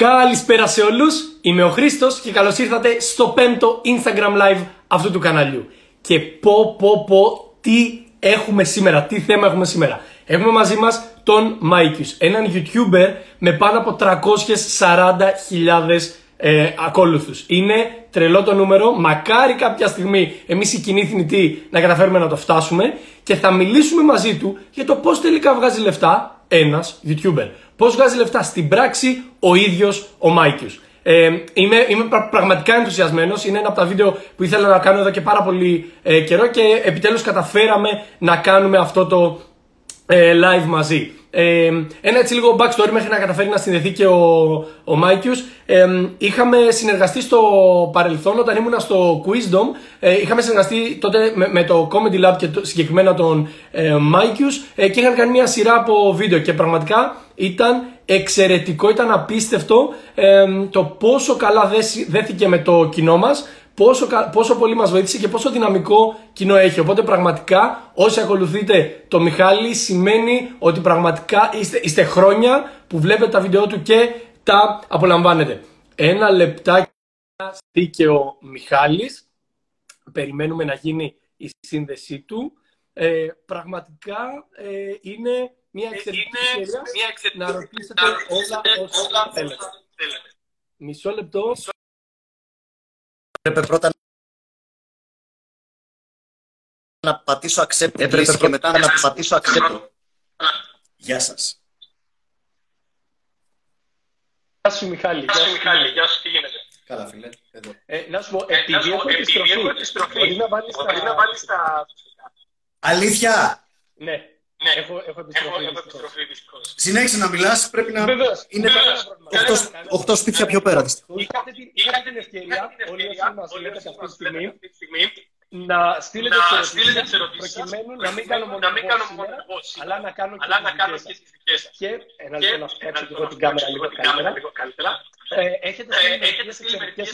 Καλησπέρα σε όλους, είμαι ο Χρήστος και καλώς ήρθατε στο πέμπτο Instagram Live αυτού του καναλιού. Και πω πω πω τι έχουμε σήμερα, τι θέμα έχουμε σήμερα. Έχουμε μαζί μας τον Mikeius, έναν YouTuber με πάνω από 340.000 ε, ακόλουθους. Είναι τρελό το νούμερο, μακάρι κάποια στιγμή εμείς οι κοινοί θνητοί να καταφέρουμε να το φτάσουμε και θα μιλήσουμε μαζί του για το πώς τελικά βγάζει λεφτά ένας YouTuber. Πώς βγάζει λεφτά στην πράξη ο ίδιος ο Mikeius. Ε, είμαι, είμαι πραγματικά ενθουσιασμένος, είναι ένα από τα βίντεο που ήθελα να κάνω εδώ και πάρα πολύ ε, καιρό και επιτέλους καταφέραμε να κάνουμε αυτό το ε, live μαζί. Ε, ένα έτσι λίγο backstory μέχρι να καταφέρει να συνδεθεί και ο, ο Mikeius. Ε, είχαμε συνεργαστεί στο παρελθόν όταν ήμουν στο Quizdom. Ε, είχαμε συνεργαστεί τότε με, το Comedy Lab και το, συγκεκριμένα τον ε, Mikeius ε, και είχαν κάνει μια σειρά από βίντεο και πραγματικά ήταν εξαιρετικό, ήταν απίστευτο ε, το πόσο καλά δέθηκε με το κοινό μας πόσο, πόσο πολύ μας βοήθησε και πόσο δυναμικό κοινό έχει. Οπότε πραγματικά όσοι ακολουθείτε το Μιχάλη σημαίνει ότι πραγματικά είστε, είστε χρόνια που βλέπετε τα βίντεο του και τα απολαμβάνετε. Ένα λεπτάκι και ο Μιχάλης. Περιμένουμε να γίνει η σύνδεσή του. Ε, πραγματικά ε, είναι μια εξαιρετική ευκαιρία να ρωτήσετε όλα όσα θέλετε. Μισό λεπτό. Έπρεπε πρώτα να πατήσω accept Έπρεπε και μετά να πατήσω accept. Γεια σας. Γεια σου Μιχάλη. Γεια σου Μιχάλη. Γεια σου, τι γίνεται. Καλά φίλε. Εδώ. Ε, να σου πω, ε, επειδή έχω επιστροφή, μπορεί να βάλεις τα... Αλήθεια! Ναι. Ναι, έχω, έχω επιστροφή. Έχω, επιστροφή δυστυχώς. Συνέχισε να μιλάς, πρέπει να. Βεβαίως, είναι 8 σπίτια πιο πέρα δυστυχώς. Είχατε, την, είχατε την ευκαιρία, όλοι όσοι μας λέτε αυτή τη στιγμή, να στείλετε τις ερωτήσεις προκειμένου να μην κάνω μόνο εγώ αλλά να κάνω και τις δικές σας. Και ένα λεπτό να σπρώξω και εγώ την κάμερα λίγο καλύτερα. Ε, έχετε στείλει μερικές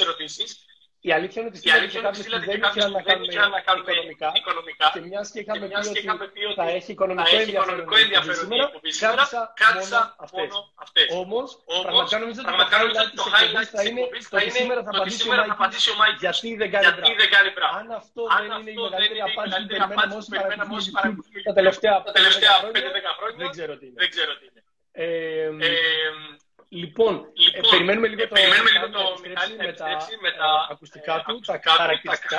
ερωτήσεις η αλήθεια είναι ότι στείλατε κάποιες που δεν ήθελαν να κάνουν οικονομικά. οικονομικά. Και μιας και είχαμε πει ότι θα έχει οικονομικό ενδιαφέρον σήμερα, κράτησα μόνο αυτές. Όμως, πραγματικά νομίζω ότι το highlight της εκπομπής θα είναι το ότι σήμερα θα απαντήσει ο Μάικ γιατί δεν κάνει prank. Αν αυτό δεν είναι η μεγαλύτερη απάντηση που περιμέναμε όσοι παρακολουθούν τα τελευταία 5-10 χρόνια, δεν ξέρω τι είναι. Λοιπόν, λοιπόν ε, περιμένουμε λίγο το, περιμένουμε λίγο το Μιχάλη με, τα, με τα ακουστικά του, τα χαρακτηριστικά,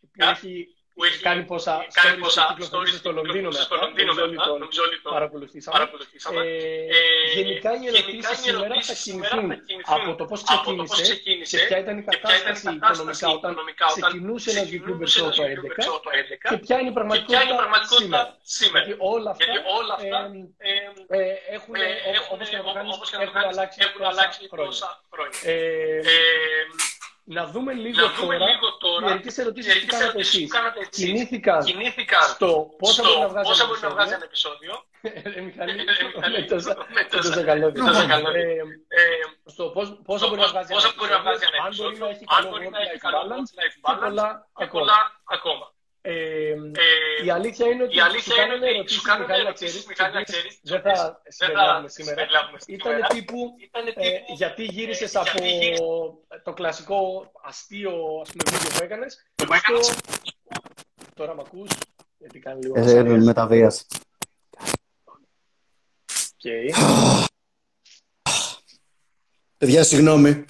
που έχει που έχει κάνει πόσα κάνει πόσα stories στο Λονδίνο μετά, νομίζω όλοι το παρακολουθήσαμε. Ε, γενικά οι ερωτήσεις σήμερα θα κινηθούν από το πώς ξεκίνησε και ποια ήταν η κατάσταση οικονομικά όταν ξεκινούσε ένας YouTuber το 2011 και ποια είναι η πραγματικότητα σήμερα. Γιατί όλα αυτά έχουν, όπως και να το κάνεις, έχουν αλλάξει τόσα χρόνια. Να δούμε λίγο να δούμε τώρα, λίγο τώρα μερικές ερωτήσεις που κάνατε εσείς. Κινήθηκαν, στο πόσα μπορεί να βγάζει, πόσα μπορεί να βγάζει ένα επεισόδιο. Ε, Μιχαλή, με τόσο καλό. Στο πόσα μπορεί να βγάζει ένα επεισόδιο, αν μπορεί να έχει καλό work-life balance και πολλά ακόμα. Ε, η αλήθεια είναι ότι σου κάνανε ερωτήσεις, Μιχάλη, να ξέρεις, δεν θα συμπεριλάβουμε σήμερα. Ήταν τύπου, ε, γιατί γύρισες από το κλασικό αστείο ας πούμε, βίντεο που έκανες, στο... Τώρα μ' ακούς, γιατί κάνει λίγο... Ε, μεταβίαση. Okay. Παιδιά, συγγνώμη.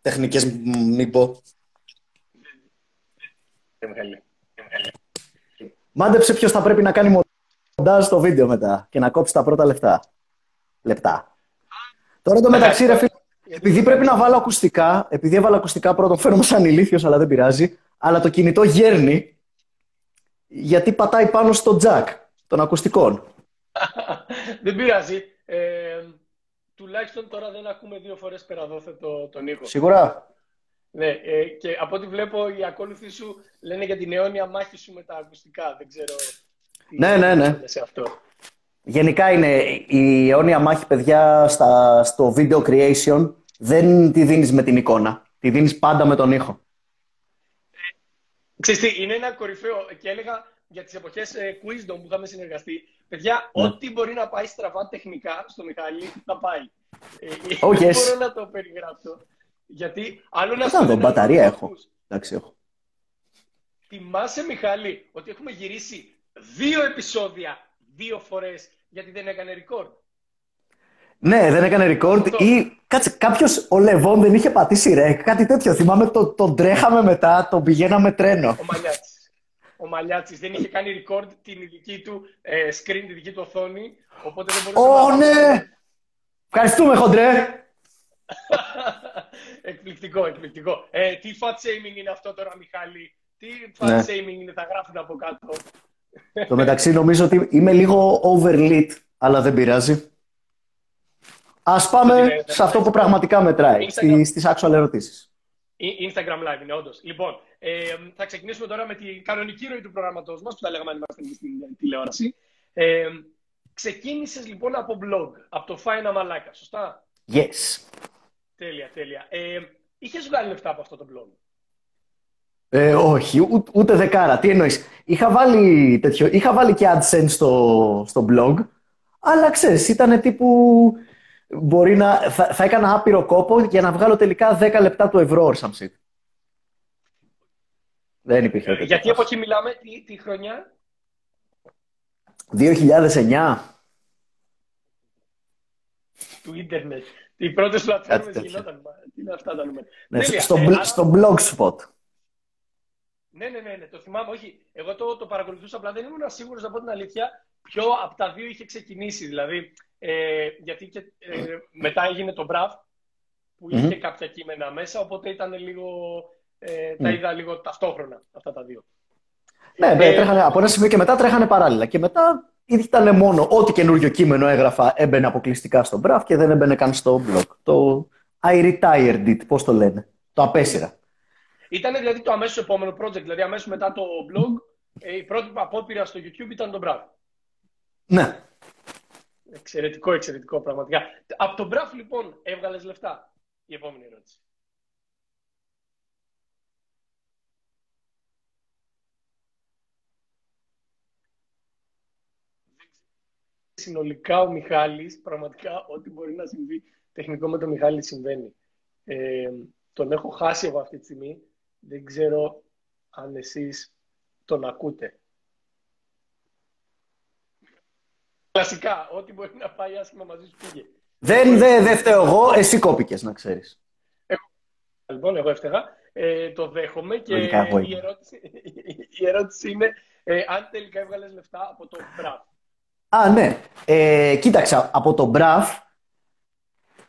Τεχνικές μην πω. Μιχάλη. Μάντεψε ποιος θα πρέπει να κάνει μοντάζ στο βίντεο μετά και να κόψει τα πρώτα λεπτά. Λεπτά. Τώρα το μεταξύ, ρε φίλε, επειδή πρέπει να βάλω ακουστικά, επειδή έβαλα ακουστικά πρώτον, φαίνομαι σαν ηλίθιος, αλλά δεν πειράζει, αλλά το κινητό γέρνει, γιατί πατάει πάνω στο τζακ των ακουστικών. δεν πειράζει. Ε, τουλάχιστον τώρα δεν ακούμε δύο φορές περαδόθε το, τον ήχο. Σίγουρα. Ναι, ε, και από ό,τι βλέπω οι ακόλουθοι σου λένε για την αιώνια μάχη σου με τα ακουστικά. Δεν ξέρω τι ναι, ναι, ναι. σε αυτό. Γενικά είναι η αιώνια μάχη, παιδιά, στα, στο video creation δεν τη δίνεις με την εικόνα. Τη δίνεις πάντα με τον ήχο. Ξέρετε, είναι ένα κορυφαίο και έλεγα για τις εποχές ε, Quizdom που είχαμε συνεργαστεί. Παιδιά, ναι. ό,τι μπορεί να πάει στραβά τεχνικά στο Μιχάλη, θα πάει. Ε, Oh, Δεν yes. μπορώ να το περιγράψω. Γιατί άλλο να Κοίτα να δω, να μπαταρία το έχω. ακούς. Εντάξει, έχω. Θυμάσαι, Μιχάλη, ότι έχουμε γυρίσει δύο επεισόδια δύο φορές γιατί δεν έκανε record; Ναι, δεν έκανε record Αυτό. ή κάτσε, κάποιος ο Λεβόν δεν είχε πατήσει ρεκ, κάτι τέτοιο. Θυμάμαι το, τον τρέχαμε μετά, τον πηγαίναμε τρένο. Ο Μαλιάτσης. Ο Μαλιάτσης δεν είχε κάνει record την δική του ε, screen, τη δική του οθόνη, οπότε δεν μπορούσε Ω, να... ναι! Ευχαριστούμε, χοντρέ! εκπληκτικό, εκπληκτικό. Ε, τι fat shaming είναι αυτό τώρα, Μιχάλη; Τι fat Ναι. shaming είναι, θα γράφουν από κάτω. Το μεταξύ νομίζω ότι είμαι λίγο overlit, αλλά δεν πειράζει. Ας πάμε Ναι, ναι, σε αυτό που πραγματικά μετράει, Instagram. στις, στις actual ερωτήσεις. I- Instagram live είναι, όντως. Λοιπόν, ε, θα ξεκινήσουμε τώρα με την κανονική ροή του προγράμματό μας, που τα λέγαμε αν είμαστε στην τηλεόραση. Ε, Ξεκίνησες λοιπόν από blog, από το Φάινα Μαλάκα, σωστά; Yes. Τέλεια, τέλεια. Ε, Είχες βγάλει λεφτά από αυτό το blog; Ε, όχι, ού- ούτε δεκάρα. Τι εννοείς; Είχα βάλει, τέτοιο, είχα βάλει και AdSense στο, στο blog, αλλά ξέρεις, ήταν τύπου... Μπορεί να, θα, θα έκανα άπειρο κόπο για να βγάλω τελικά 10 λεπτά του ευρώ or some shit. Δεν υπήρχε Ε, τέτοιο γιατί πράγμα. από εκεί μιλάμε, τι, τι χρονιά; 2009. του ίντερνετ. Οι πρώτες πλατφόρμε τέτοιο. γινόταν. μα, Τι είναι αυτά τα νούμερα. Ναι, Τέλεια. στο, Ε, μπλ- άρα- στο blogspot. Ναι, ναι, ναι, ναι, το θυμάμαι. Όχι, εγώ το, το παρακολουθούσα, απλά δεν ήμουν σίγουρος να πω την αλήθεια ποιο από τα δύο είχε ξεκινήσει. Δηλαδή, ε, γιατί και, ε, μετά έγινε το Μπραφ που είχε Μμμ. κάποια κείμενα μέσα, οπότε ήταν λίγο. Ε, τα Μμ. είδα λίγο ταυτόχρονα αυτά τα δύο. Ναι, ναι, Ε, τρέχανε, από ένα σημείο και μετά τρέχανε παράλληλα. Και μετά ήταν μόνο ό,τι καινούριο κείμενο έγραφα έμπαινε αποκλειστικά στο Brave και δεν έμπαινε καν στο blog. Το I retired it, πώς το λένε. Το απέσυρα. Ήταν δηλαδή το αμέσως επόμενο project, δηλαδή αμέσως μετά το blog, ε, η πρώτη απόπειρα στο YouTube ήταν το Μπραφ. Ναι. Εξαιρετικό, εξαιρετικό πραγματικά. Από τον Μπραφ λοιπόν έβγαλες λεφτά. Η επόμενη ερώτηση. Συνολικά ο Μιχάλης, πραγματικά ό,τι μπορεί να συμβεί τεχνικό με τον Μιχάλη συμβαίνει. Ε, τον έχω χάσει εγώ αυτή τη στιγμή. Δεν ξέρω αν εσείς τον ακούτε. Κλασικά, ό,τι μπορεί να πάει άσχημα μαζί σου πήγε. Δεν δε, δε φταίω εγώ, εσύ κόπηκες να ξέρεις. Λοιπόν, εγώ έφταιγα. Ε, το δέχομαι και Λογικά, εγώ η είμαι. ερώτηση, η ερώτηση είναι ε, αν τελικά έβγαλες λεφτά από το Μπραφ. Α, ναι. Ε, κοίταξα, από το Brave,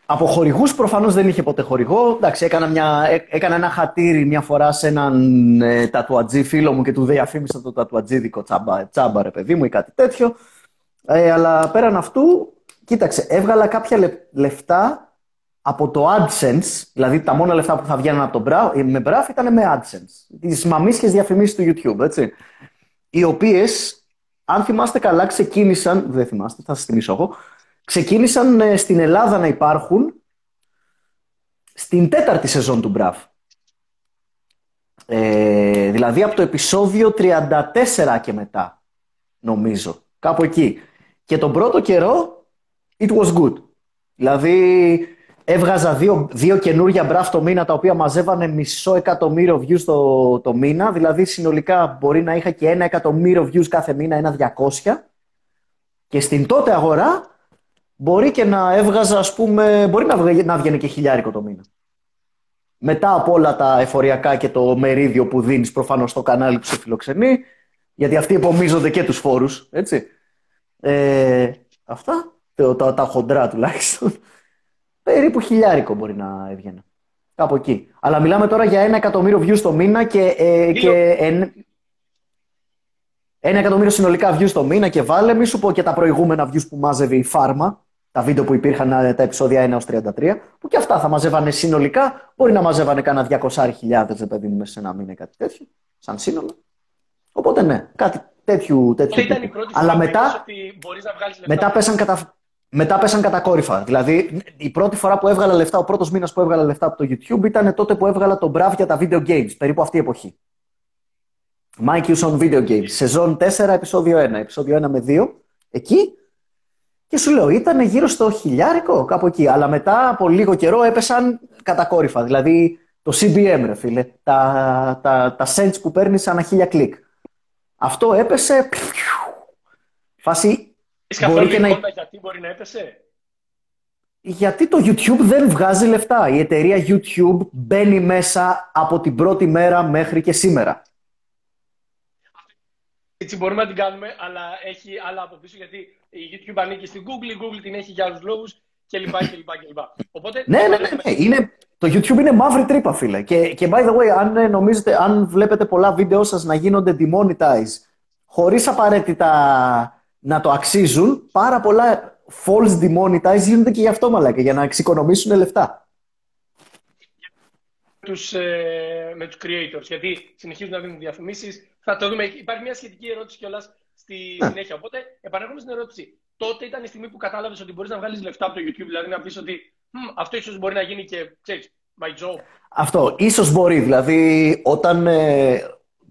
από χορηγούς προφανώς δεν είχε ποτέ χορηγό. Εντάξει, έκανα, μια, έ- έκανα ένα χατήρι μια φορά σε έναν ε, τατουατζή φίλο μου και του διαφήμισα το τατουατζίδικο τσάμπα, τσάμπα ρε παιδί μου ή κάτι τέτοιο. Ε, αλλά πέραν αυτού, κοίταξε, έβγαλα κάποια λε- λεφτά από το AdSense, δηλαδή τα μόνα λεφτά που θα βγαίνουν από το Brave, με Brave ήταν με AdSense. Τις μαμίσχες διαφημίσεις του YouTube, έτσι. Οι οποίες αν θυμάστε καλά, ξεκίνησαν. Δεν θυμάστε, θα σας θυμίσω εγώ. Ξεκίνησαν ε, στην Ελλάδα να υπάρχουν στην τέταρτη σεζόν του Μπραφ. Ε, δηλαδή από το επεισόδιο 34 και μετά, νομίζω. Κάπου εκεί. Και τον πρώτο καιρό, it was good. Δηλαδή, έβγαζα δύο, δύο καινούργια μπραφ το μήνα, τα οποία μαζεύανε μισό εκατομμύριο views το, το μήνα. Δηλαδή, συνολικά μπορεί να είχα και ένα εκατομμύριο views κάθε μήνα, ένα 200. Και στην τότε αγορά μπορεί και να έβγαζα, ας πούμε, μπορεί να, βγα- να βγαίνει και χιλιάρικο το μήνα. Μετά από όλα τα εφοριακά και το μερίδιο που δίνεις προφανώς στο κανάλι που σε φιλοξενεί, γιατί αυτοί επομίζονται και τους φόρους, έτσι. Ε, αυτά, τα, τα, τα χοντρά τουλάχιστον. Περίπου χιλιάρικο μπορεί να έβγαινε. Κάπου εκεί. Αλλά μιλάμε τώρα για ένα εκατομμύριο views το μήνα και, ε, Δύο. και εν- ένα εκατομμύριο συνολικά views το μήνα και βάλε, μη σου πω και τα προηγούμενα views που μάζευε η Φάρμα, τα βίντεο που υπήρχαν ε, τα επεισόδια 1 έως 33, που και αυτά θα μαζεύανε συνολικά, μπορεί να μαζεύανε κάνα 200.000 ρε παιδί μου μέσα σε ένα μήνα ή κάτι τέτοιο, σαν σύνολο. Οπότε ναι, κάτι τέτοιου, τέτοιου Αυτή ήταν η τύπου. πρώτη Αλλά φορά που μετά, είδες ότι μπορείς να βγάλεις λεφτά. μετά πέσαν κατα... Μετά πέσαν κατακόρυφα. Δηλαδή, η πρώτη φορά που έβγαλα λεφτά, ο πρώτος μήνας που έβγαλα λεφτά από το YouTube ήταν τότε που έβγαλα τον Brave για τα video games. Περίπου αυτή η εποχή. Mike Hughes on Video Games. Σεζόν 4, επεισόδιο 1. Επεισόδιο 1 με 2. Εκεί. Και σου λέω, ήταν γύρω στο χιλιάρικο, κάπου εκεί. Αλλά μετά από λίγο καιρό έπεσαν κατακόρυφα. Δηλαδή το CBM, ρε φίλε. Τα, τα, τα cents που παίρνεις ανά χίλια κλικ. Αυτό έπεσε. Φάση. Μπορεί και να... γιατί μπορεί να έπεσε; Γιατί το YouTube δεν βγάζει λεφτά. Η εταιρεία YouTube μπαίνει μέσα από την πρώτη μέρα μέχρι και σήμερα. Έτσι μπορούμε να την κάνουμε, αλλά έχει άλλα από πίσω γιατί η YouTube ανήκει στην Google, η Google την έχει για άλλους λόγους κλπ. κλπ, Οπότε, ναι, ναι, ναι, ναι. Είναι, το YouTube είναι μαύρη τρύπα, φίλε. Και, και by the way, αν ε, νομίζετε, αν βλέπετε πολλά βίντεο σας να γίνονται demonetize χωρίς απαραίτητα να το αξίζουν, πάρα πολλά false demonetize γίνονται και γι' αυτό μαλάκα, για να εξοικονομήσουν λεφτά. Τους, ε, με τους creators, γιατί συνεχίζουν να δίνουν διαφημίσεις. Θα το δούμε. Υπάρχει μια σχετική ερώτηση κιόλας στη ναι. συνέχεια. Οπότε, επανέρχομαι στην ερώτηση. Τότε ήταν η στιγμή που κατάλαβες ότι μπορείς να βγάλεις λεφτά από το YouTube, δηλαδή να πεις ότι αυτό ίσως μπορεί να γίνει και ξέρεις, my job. Αυτό ίσως μπορεί. Δηλαδή, όταν ε,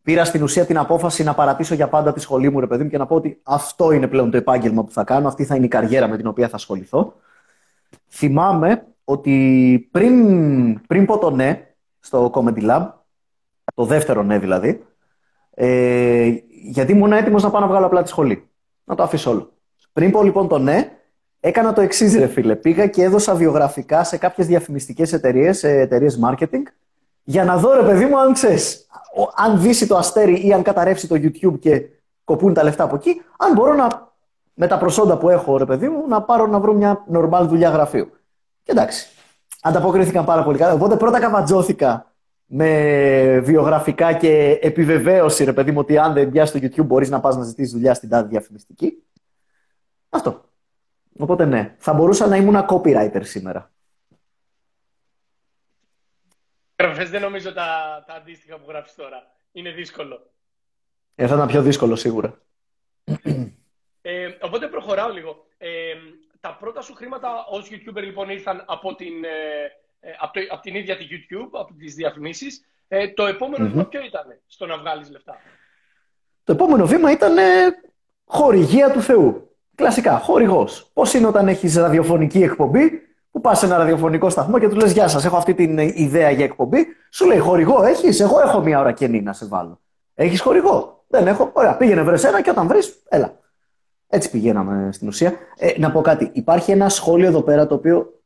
πήρα στην ουσία την απόφαση να παρατήσω για πάντα τη σχολή μου, ρε παιδί μου, και να πω ότι αυτό είναι πλέον το επάγγελμα που θα κάνω, αυτή θα είναι η καριέρα με την οποία θα ασχοληθώ. Θυμάμαι ότι πριν, πριν πω το ναι στο Comedy Lab, το δεύτερο ναι δηλαδή, ε, γιατί ήμουν έτοιμος να πάω να βγάλω απλά τη σχολή. Να το αφήσω όλο. Πριν πω λοιπόν το ναι, έκανα το εξής, ρε φίλε. Πήγα και έδωσα βιογραφικά σε κάποιες διαφημιστικές εταιρείες, εταιρείες marketing, για να δω, ρε παιδί μου, αν ξέρεις, αν δύσει το αστέρι ή αν καταρρεύσει το YouTube και κοπούν τα λεφτά από εκεί, αν μπορώ να, με τα προσόντα που έχω, ρε παιδί μου, να πάρω να βρω μια νορμάλ δουλειά γραφείου. Και εντάξει. Ανταποκρίθηκαν πάρα πολύ καλά. Οπότε πρώτα καβατζώθηκα με βιογραφικά και επιβεβαίωση, ρε παιδί μου, ότι αν δεν πιάσει το YouTube μπορείς να πας να ζητήσεις δουλειά στην τάδε διαφημιστική. Αυτό. Οπότε ναι, θα μπορούσα να ήμουν copywriter σήμερα. Γραφές, δεν νομίζω τα, τα αντίστοιχα που γράφεις τώρα. Είναι δύσκολο. Ε, θα ήταν πιο δύσκολο σίγουρα. Ε, οπότε προχωράω λίγο. Ε, τα πρώτα σου χρήματα ως YouTuber λοιπόν ήρθαν από την, ε, ε, από, το, από την ίδια τη YouTube, από τις διαφημίσεις. Ε, το επόμενο βήμα ποιο ήταν στο να βγάλεις λεφτά; Το επόμενο βήμα ήταν χορηγία του Θεού. Κλασικά, χορηγός. Πώς είναι όταν έχεις ραδιοφωνική εκπομπή, που πας σε ένα ραδιοφωνικό σταθμό και του λες: Γεια σας, έχω αυτή την ιδέα για εκπομπή. Σου λέει: Χορηγό έχεις, εγώ έχω μία ώρα κενή να σε βάλω. Έχεις χορηγό; Δεν έχω. Ωραία, πήγαινε βρες ένα και όταν βρεις, έλα. Έτσι πηγαίναμε στην ουσία. Ε, να πω κάτι. Υπάρχει ένα σχόλιο εδώ πέρα το οποίο.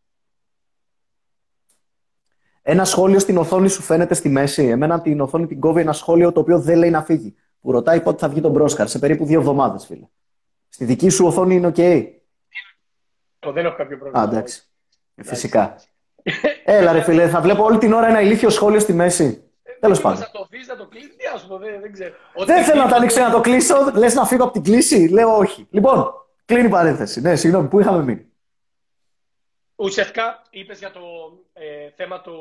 Ένα σχόλιο στην οθόνη σου φαίνεται στη μέση. Εμένα την οθόνη την κόβει ένα σχόλιο το οποίο δεν λέει να φύγει. Που ρωτάει πότε θα βγει τον Μπρόσκαρ. Σε περίπου δύο εβδομάδες, φίλε. Στη δική σου οθόνη είναι OK. δεν έχω κάποιο πρόβλημα. Α, εντάξει. Ε, φυσικά. Έλα, ρε φίλε, θα βλέπω όλη την ώρα ένα ηλίθιο σχόλιο στη μέση. Ε, Τέλο πάντων. Θα το δει, να το κλείσεις, τι α δεν, δεν ξέρω. Δεν θέλω να το ανοίξω να το κλείσω. Λες να φύγω από την κλήση; Λέω όχι. Λοιπόν, κλείνει η παρένθεση. Ναι, συγγνώμη, πού είχαμε μείνει; Ουσιαστικά είπες για το ε, θέμα το,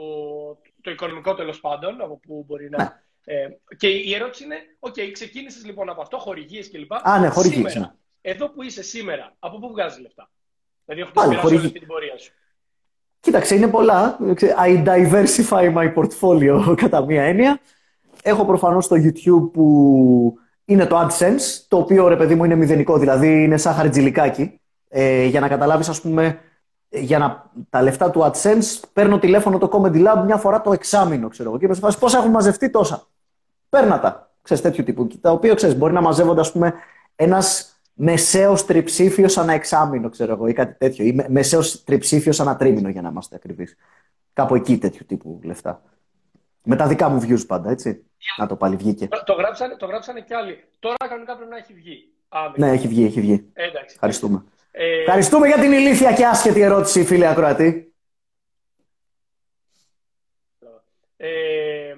το οικονομικό τέλος πάντων, από πού μπορεί να. Ναι. Ε, και η ερώτηση είναι, OK, okay, ξεκίνησες λοιπόν από αυτό, χορηγίες κλπ. Α, ναι, χορηγίες. Ναι εδώ που είσαι σήμερα, από πού βγάζεις λεφτά; Δηλαδή, έχω Πάλι, χωρίς... αυτή την πορεία σου. Κοίταξε, είναι πολλά. I diversify my portfolio κατά μία έννοια. Έχω προφανώς το YouTube που είναι το AdSense, το οποίο ρε παιδί μου είναι μηδενικό, δηλαδή είναι σαν χαρτζηλικάκι. Ε, για να καταλάβεις, ας πούμε, για να, τα λεφτά του AdSense παίρνω τηλέφωνο το Comedy Lab μια φορά το εξάμεινο, ξέρω εγώ. Και είμαι πόσα έχουν μαζευτεί τόσα; Παίρνα τα. Ξέρεις, τέτοιου τύπου. Τα οποία, ξέρεις, μπορεί να μαζεύονται, ας πούμε, ένας μεσαίος τριψήφιος ανά εξάμεινο, ξέρω εγώ, ή κάτι τέτοιο. Ή μεσαίος τριψήφιος ανά τρίμηνο, για να είμαστε ακριβείς. Κάπου εκεί τέτοιου τύπου λεφτά. Με τα δικά μου views πάντα, έτσι. Να το πάλι βγήκε. Το, γράψανε, το γράψανε κι άλλοι. Τώρα κανονικά πρέπει να έχει βγει. ναι, έχει βγει, έχει βγει. Ε, εντάξει. Ευχαριστούμε. Ε... Ευχαριστούμε για την ηλίθια και άσχετη ερώτηση, φίλε Ακροατή. Ε,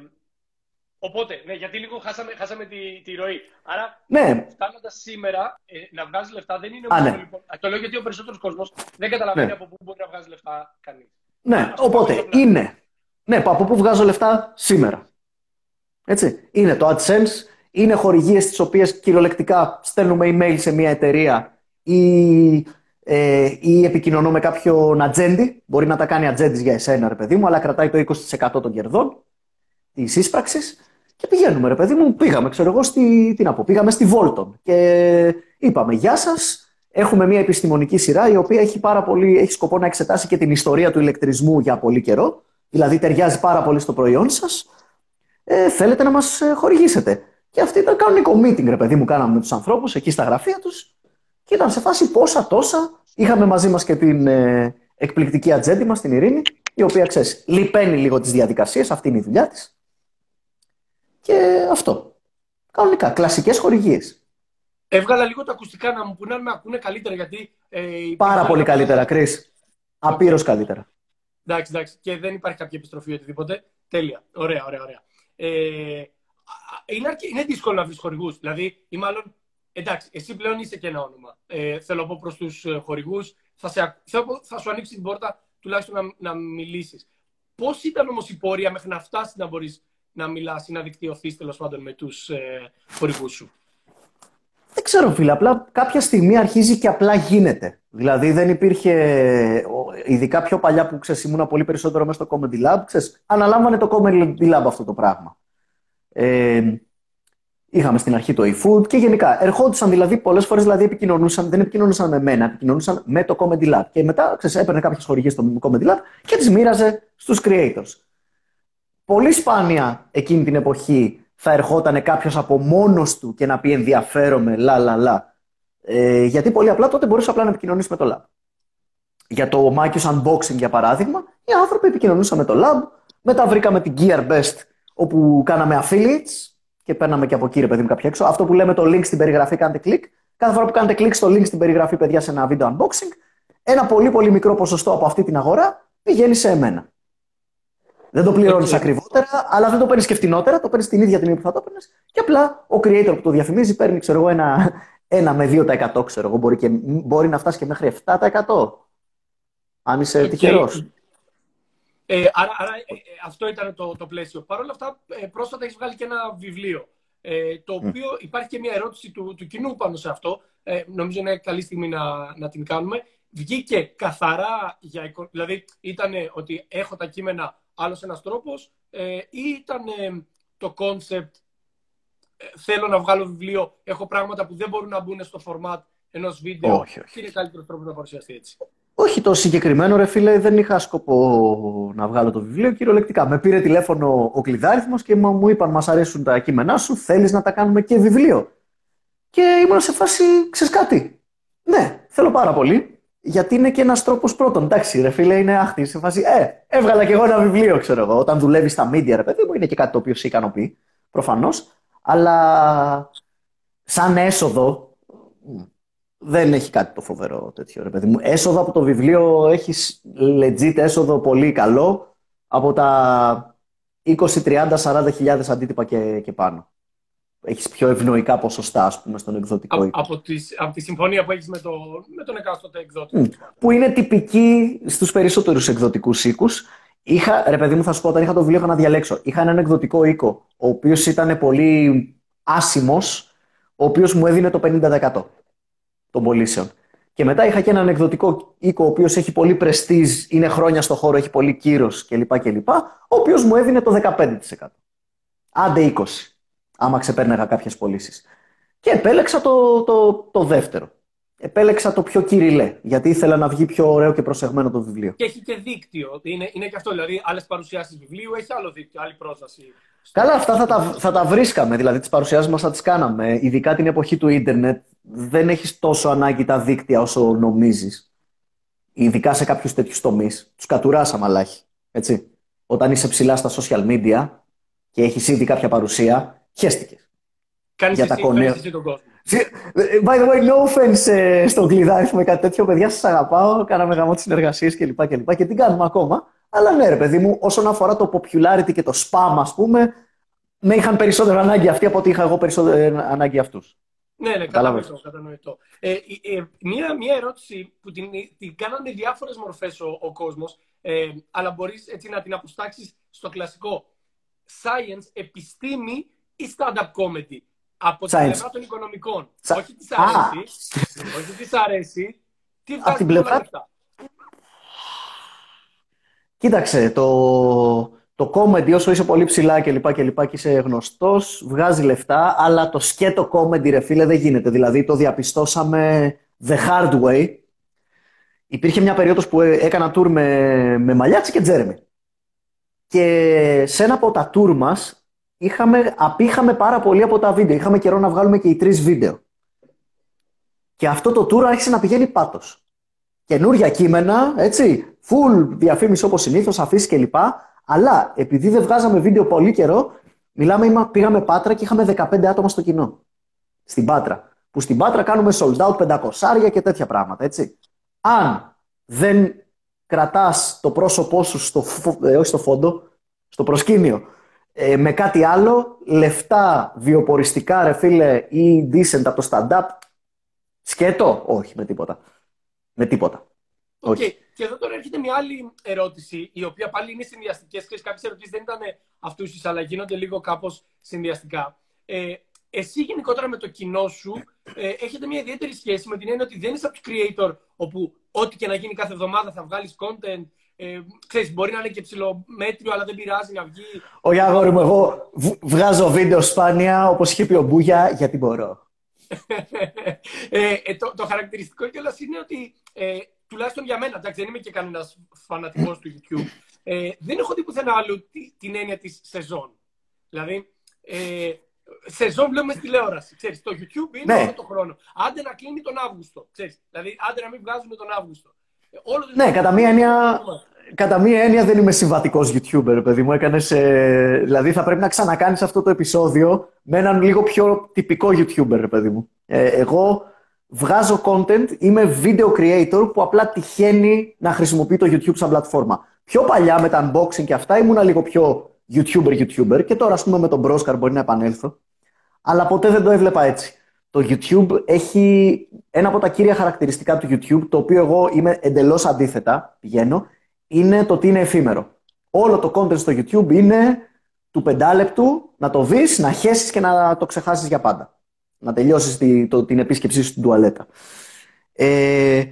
Οπότε, ναι, γιατί λίγο χάσαμε, χάσαμε τη, τη ροή. Άρα, ναι. φτάνοντας σήμερα ε, να βγάζει λεφτά δεν είναι μόνο. Ναι. Λοιπόν, το λέω γιατί ο περισσότερος κόσμος δεν καταλαβαίνει ναι. από πού μπορεί να βγάζει λεφτά κανείς. Ναι, οπότε είναι. Ναι, από πού βγάζω λεφτά σήμερα. Έτσι. Είναι το AdSense, είναι χορηγίες τις οποίες κυριολεκτικά στέλνουμε email σε μια εταιρεία ή, ε, ή επικοινωνώ με κάποιον ατζέντη. Μπορεί να τα κάνει ατζέντης για εσένα, ρε παιδί μου, αλλά κρατάει το 20% των κερδών της ίσπραξης. Και πηγαίνουμε, ρε παιδί μου, πήγαμε, ξέρω εγώ, στη, τι να πω, πήγαμε στη Βόλτον. Και είπαμε, γεια σας, έχουμε μια επιστημονική σειρά η οποία έχει, πάρα πολύ, έχει σκοπό να εξετάσει και την ιστορία του ηλεκτρισμού για πολύ καιρό. Δηλαδή ταιριάζει πάρα πολύ στο προϊόν σας. Ε, θέλετε να μας ε, χορηγήσετε. Και αυτή ήταν κανονικό meeting, ρε παιδί μου, κάναμε με τους ανθρώπους εκεί στα γραφεία τους και ήταν σε φάση πόσα τόσα. Είχαμε μαζί μας και την ε, εκπληκτική ατζέντη μας, την Ειρήνη, η οποία, ξέρεις, λυπαίνει λίγο τις διαδικασίες, αυτή είναι η δουλειά της. Και αυτό. Κανονικά, κλασικές χορηγίες. Έβγαλα λίγο τα ακουστικά να μου πούνε αν με ακούνε καλύτερα γιατί. Ε, Πάρα πολύ καλύτερα, Κρι. Απείρως καλύτερα. Εντάξει, εντάξει. Και δεν υπάρχει κάποια επιστροφή ή οτιδήποτε. Τέλεια. Ωραία, ωραία, ωραία. Ε, είναι, αρκε... είναι δύσκολο να βρεις χορηγούς. Δηλαδή, ή μάλλον. Εντάξει, εσύ πλέον είσαι και ένα όνομα. Ε, θέλω να πω προς τους ε, χορηγούς. Θα, σε... θα σου ανοίξει την πόρτα τουλάχιστον να, να μιλήσεις. Πώς ήταν όμως η πορεία μέχρι να φτάσεις να μπορείς να μιλάς ή να δικτυωθείς τέλος πάντων με τους ε, χορηγούς σου. Δεν ξέρω, φίλε. Απλά κάποια στιγμή αρχίζει και απλά γίνεται. Δηλαδή δεν υπήρχε. Ειδικά πιο παλιά που ξέρεις, ήμουν πολύ περισσότερο μέσα στο Comedy Lab. Ξέρεις, αναλάμβανε το Comedy Lab αυτό το πράγμα. Ε, είχαμε στην αρχή το eFood και γενικά ερχόντουσαν δηλαδή πολλές φορές δηλαδή, επικοινωνούσαν, δεν επικοινωνούσαν με μένα, επικοινωνούσαν με το Comedy Lab. Και μετά ξέρεις, έπαιρνε κάποιες χορηγίες στο Comedy Lab και τις μοίραζε στους creators. Πολύ σπάνια εκείνη την εποχή θα ερχόταν κάποιος από μόνος του και να πει ενδιαφέρομαι, λα, λα, λα. Ε, γιατί πολύ απλά τότε μπορούσε απλά να επικοινωνήσει με το lab. Για το Microsoft Unboxing, για παράδειγμα, οι άνθρωποι επικοινωνούσαν με το lab. Μετά βρήκαμε την GearBest, όπου κάναμε affiliates και παίρναμε και από εκεί, ρε παιδί μου, κάποια έξω. Αυτό που λέμε το link στην περιγραφή, κάντε κλικ. Κάθε φορά που κάνετε κλικ στο link στην περιγραφή, παιδιά, σε ένα βίντεο unboxing, ένα πολύ πολύ μικρό ποσοστό από αυτή την αγορά πηγαίνει σε εμένα. Δεν το πληρώνεις okay. ακριβότερα, αλλά δεν το παίρνεις και φτηνότερα, το παίρνεις την ίδια τιμή που θα το παίρνει. Και απλά ο creator που το διαφημίζει παίρνει ξέρω εγώ, ένα, ένα με 2% ξέρω εγώ, μπορεί, και, μπορεί να φτάσει και μέχρι 7%. Αν είσαι okay. τυχερός. Ε, άρα, άρα ε, ε, αυτό ήταν το, το πλαίσιο. Παρ' όλα αυτά, ε, πρόσφατα έχεις βγάλει και ένα βιβλίο. Ε, το οποίο mm. υπάρχει και μια ερώτηση του, του κοινού πάνω σε αυτό. Ε, νομίζω είναι καλή στιγμή να, να την κάνουμε. Βγήκε καθαρά για. Δηλαδή, ήταν ότι έχω τα κείμενα άλλος ένας τρόπος, ε, ή ήταν ε, το concept ε, θέλω να βγάλω βιβλίο, έχω πράγματα που δεν μπορούν να μπουν στο format ενός βίντεο. Όχι, όχι. Και είναι καλύτερο τρόπο να παρουσιαστεί έτσι. Όχι το συγκεκριμένο, ρε φίλε, δεν είχα σκοπό να βγάλω το βιβλίο. Κυριολεκτικά. Με πήρε τηλέφωνο ο Κλειδάριθμος και μου είπαν: Μας αρέσουν τα κείμενά σου, θέλεις να τα κάνουμε και βιβλίο. Και ήμουν σε φάση, ξέρεις κάτι. Ναι, θέλω πάρα πολύ. Γιατί είναι και ένας τρόπος πρώτον. Εντάξει, ρε φίλε, είναι άχτι. Σε φάση, ε, έβγαλα κι εγώ ένα βιβλίο, ξέρω εγώ. Όταν δουλεύεις στα media, ρε παιδί μου, είναι και κάτι το οποίο σε ικανοποιεί, προφανώς. Αλλά σαν έσοδο, δεν έχει κάτι το φοβερό τέτοιο, ρε παιδί μου. Έσοδο από το βιβλίο έχεις legit έσοδο πολύ καλό από τα 20, 30, 40 χιλιάδες αντίτυπα και, και πάνω έχεις πιο ευνοϊκά ποσοστά, ας πούμε, στον εκδοτικό οίκο. Από, τη, από τη συμφωνία που έχεις με, το, με τον εκάστοτε εκδότη. Mm. Που είναι τυπική στους περισσότερους εκδοτικούς οίκους. Είχα, ρε παιδί μου, θα σου πω, όταν είχα το βιβλίο είχα να διαλέξω. Είχα έναν εκδοτικό οίκο, ο οποίος ήταν πολύ άσημος, ο οποίος μου έδινε το 50% των πωλήσεων. Και μετά είχα και έναν εκδοτικό οίκο, ο οποίος έχει πολύ πρεστίζ, είναι χρόνια στο χώρο, έχει πολύ κύρος κλπ. ο οποίος μου έδινε το 15%. Άντε 20% άμα ξεπέρναγα κάποιες πωλήσεις. Και επέλεξα το, το, το δεύτερο. Επέλεξα το πιο κυριλέ, γιατί ήθελα να βγει πιο ωραίο και προσεγμένο το βιβλίο. Και έχει και δίκτυο. Είναι, είναι και αυτό, δηλαδή, άλλες παρουσιάσεις βιβλίου, έχει άλλο δίκτυο, άλλη πρόσβαση. Καλά, αυτά θα τα, θα τα βρίσκαμε. Δηλαδή, τις παρουσιάσεις μας θα τις κάναμε. Ειδικά την εποχή του ίντερνετ, δεν έχεις τόσο ανάγκη τα δίκτυα όσο νομίζεις. Ειδικά σε κάποιους τέτοιους τομείς. Τους κατουράσαμε, αλλά Έτσι. Όταν είσαι ψηλά στα social media και έχεις ήδη κάποια παρουσία, χέστηκε. Κάνεις για εσύ, τα εσύ τον κόσμο. By the way, no offense ε, στον κλειδάριθμο με κάτι τέτοιο. Παιδιά, σας αγαπάω. Κάναμε γαμό τις συνεργασίες κλπ. Και, και, και την κάνουμε ακόμα. Αλλά ναι, ρε παιδί μου, όσον αφορά το popularity και το spam, ας πούμε, με είχαν περισσότερο ανάγκη αυτοί από ότι είχα εγώ περισσότερο ανάγκη αυτούς. Ναι, ναι, κατανοητό. κατανοητό. Ε, ε, ε, μία, μία ερώτηση που την, την κάνανε διάφορες μορφές ο, ο κόσμος, ε, αλλά μπορείς να την αποστάξει στο κλασικό science, επιστήμη ή stand-up comedy. Από την πλευρά των οικονομικών. Όχι τι αρέσει. όχι τι αρέσει. Τι βγάζει την πλευρά... αυτά; Κοίταξε, το, το comedy όσο είσαι πολύ ψηλά και λοιπά και λοιπά και είσαι γνωστός, βγάζει λεφτά, αλλά το σκέτο comedy ρε φίλε δεν γίνεται. Δηλαδή το διαπιστώσαμε the hard way. Υπήρχε μια περίοδος που έκανα tour με, με Μαλιάτση και Τζέρεμι. Και σε ένα από τα tour μας είχαμε, απήχαμε πάρα πολύ από τα βίντεο. Είχαμε καιρό να βγάλουμε και οι τρεις βίντεο. Και αυτό το tour άρχισε να πηγαίνει πάτος. Καινούρια κείμενα, έτσι, full διαφήμιση όπως συνήθως, αφήσει κλπ. Αλλά επειδή δεν βγάζαμε βίντεο πολύ καιρό, μιλάμε, πήγαμε Πάτρα και είχαμε 15 άτομα στο κοινό. Στην Πάτρα. Που στην Πάτρα κάνουμε sold out 500 και τέτοια πράγματα, έτσι. Αν δεν κρατάς το πρόσωπό σου στο, ε, όχι στο φόντο, στο προσκήνιο, ε, με κάτι άλλο, λεφτά βιοποριστικά, ρε φίλε, ή decent από το stand-up, σκέτο, όχι, με τίποτα. Με τίποτα. Οκ. Okay. Και εδώ τώρα έρχεται μια άλλη ερώτηση, η οποία πάλι είναι συνδυαστική. Κάποιες ερωτήσεις δεν ήταν αυτούσιες, αλλά γίνονται λίγο κάπως συνδυαστικά. Ε, εσύ γενικότερα με το κοινό σου ε, έχετε μια ιδιαίτερη σχέση με την έννοια ότι δεν είσαι από τους creator όπου ό,τι και να γίνει κάθε εβδομάδα θα βγάλεις content. Ε, ξέρεις, μπορεί να είναι και ψιλομέτριο, αλλά δεν πειράζει να βγει. Ο Γιάννη μου, εγώ βγάζω βίντεο σπάνια, όπως είχε πει ο Μπούγια, γιατί μπορώ. ε, ε, το, το χαρακτηριστικό κιόλας είναι ότι ε, τουλάχιστον για μένα, εντάξει, δεν είμαι και κανένας φανατικός του YouTube, ε, δεν έχω δει πουθενά άλλο την έννοια της σεζόν. Δηλαδή, ε, σεζόν βλέπουμε στη τηλεόραση. Ξέρεις, το YouTube είναι ναι. όλο τον χρόνο. Άντε να κλείνει τον Αύγουστο. Ξέρεις, δηλαδή, άντε να μην βγάζουμε τον Αύγουστο. Ε, όλο ναι, κατά μία έννοια. Κατά μία έννοια δεν είμαι συμβατικός YouTuber, παιδί μου. Έκανες, ε, δηλαδή θα πρέπει να ξανακάνεις αυτό το επεισόδιο με έναν λίγο πιο τυπικό YouTuber, παιδί μου. Ε, εγώ βγάζω content, είμαι video creator που απλά τυχαίνει να χρησιμοποιεί το YouTube σαν πλατφόρμα. Πιο παλιά με τα unboxing και αυτά ήμουνα λίγο πιο YouTuber, YouTuber και τώρα ας πούμε με τον Broskar μπορεί να επανέλθω. Αλλά ποτέ δεν το έβλεπα έτσι. Το YouTube έχει ένα από τα κύρια χαρακτηριστικά του YouTube, το οποίο εγώ είμαι εντελώς αντίθετα, πηγαίνω, είναι το ότι είναι εφήμερο. Όλο το content στο YouTube είναι του πεντάλεπτου, να το δεις, να χέσεις και να το ξεχάσεις για πάντα. Να τελειώσεις τη, το, την επίσκεψή σου στην τουαλέτα. Ε,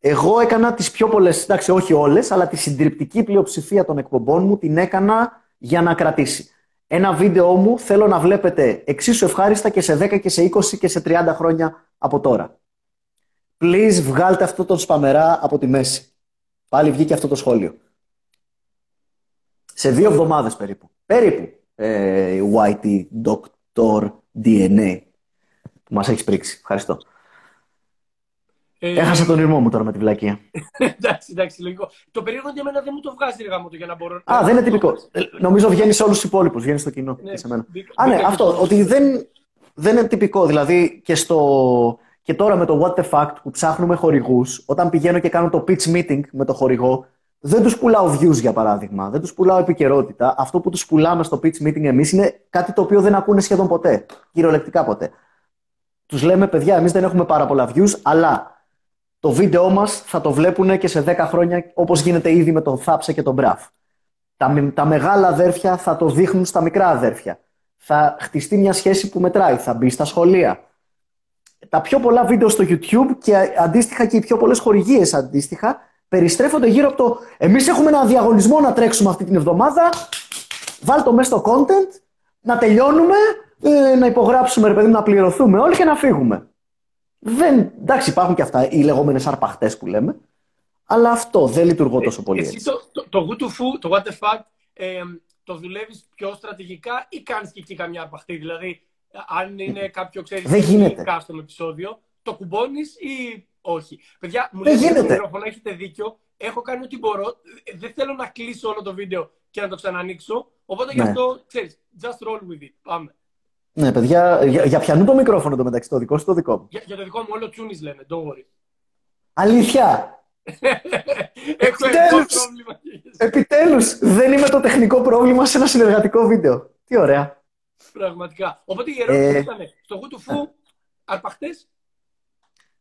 εγώ έκανα τις πιο πολλές, εντάξει όχι όλες, αλλά τη συντριπτική πλειοψηφία των εκπομπών μου την έκανα για να κρατήσει. Ένα βίντεο μου θέλω να βλέπετε εξίσου ευχάριστα και σε 10 και σε 20 και σε 30 χρόνια από τώρα. Please βγάλτε αυτό το σπαμερά από τη μέση. Πάλι βγήκε αυτό το σχόλιο. Σε δύο εβδομάδες περίπου. Περίπου. Ε, YT Doctor DNA. Που μας έχεις πρίξει. Ευχαριστώ. Ε, Έχασα τον ήρμό μου τώρα με τη βλακία. εντάξει, εντάξει, λογικό. Το περίεργο για μένα δεν μου το βγάζει ρε το για να μπορώ. Α, δεν είναι τυπικό. Ε, νομίζω βγαίνει σε όλους τους υπόλοιπους, βγαίνει στο κοινό. Ναι, και σε μένα. Α, ναι, αυτό. Ότι δεν, δεν είναι τυπικό. Δηλαδή και, στο, και τώρα με το What the Fact που ψάχνουμε χορηγούς, όταν πηγαίνω και κάνω το pitch meeting με το χορηγό, δεν τους πουλάω views για παράδειγμα. Δεν τους πουλάω επικαιρότητα. Αυτό που τους πουλάμε στο pitch meeting εμείς είναι κάτι το οποίο δεν ακούνε σχεδόν ποτέ. Κυριολεκτικά ποτέ. Τους λέμε, παιδιά, εμείς δεν έχουμε πάρα πολλά views, αλλά το βίντεό μας θα το βλέπουν και σε 10 χρόνια όπως γίνεται ήδη με τον Θάψε και τον Μπραφ. Τα, τα μεγάλα αδέρφια θα το δείχνουν στα μικρά αδέρφια. Θα χτιστεί μια σχέση που μετράει, θα μπει στα σχολεία. Τα πιο πολλά βίντεο στο YouTube και αντίστοιχα και οι πιο πολλές χορηγίες αντίστοιχα περιστρέφονται γύρω από το εμείς έχουμε ένα διαγωνισμό να τρέξουμε αυτή την εβδομάδα, βάλ μέσα στο content, να τελειώνουμε, ε, να υπογράψουμε, ρε παιδί, να πληρωθούμε όλοι και να φύγουμε. Δεν, εντάξει, υπάρχουν και αυτά οι λεγόμενες αρπαχτές που λέμε. Αλλά αυτό δεν λειτουργώ τόσο πολύ. Εσύ το, το, το good to food, το what the fuck, ε, το δουλεύεις πιο στρατηγικά ή κάνεις και εκεί καμιά αρπαχτή. Δηλαδή, αν είναι κάποιο ξέρεις custom επεισόδιο, το κουμπώνεις ή όχι. Παιδιά, μου λέτε το μικρόφωνο, έχετε δίκιο. Έχω κάνει ό,τι μπορώ. Δεν θέλω να κλείσω όλο το βίντεο και να το ξανανοίξω. Οπότε ναι. γι' αυτό ξέρεις, just roll with it. Πάμε. Ναι, παιδιά, για, για ποιανού το μικρόφωνο το μεταξύ, το δικό σου το δικό μου. Για, για το δικό μου, όλο τσούνις λένε, don't worry. Αλήθεια! Επιτέλους, πρόβλημα. Επιτέλους, δεν είμαι το τεχνικό πρόβλημα σε ένα συνεργατικό βίντεο. Τι ωραία. Πραγματικά. Οπότε η ερώτηση ε... ήταν, στο γουτουφού, αρπαχτές;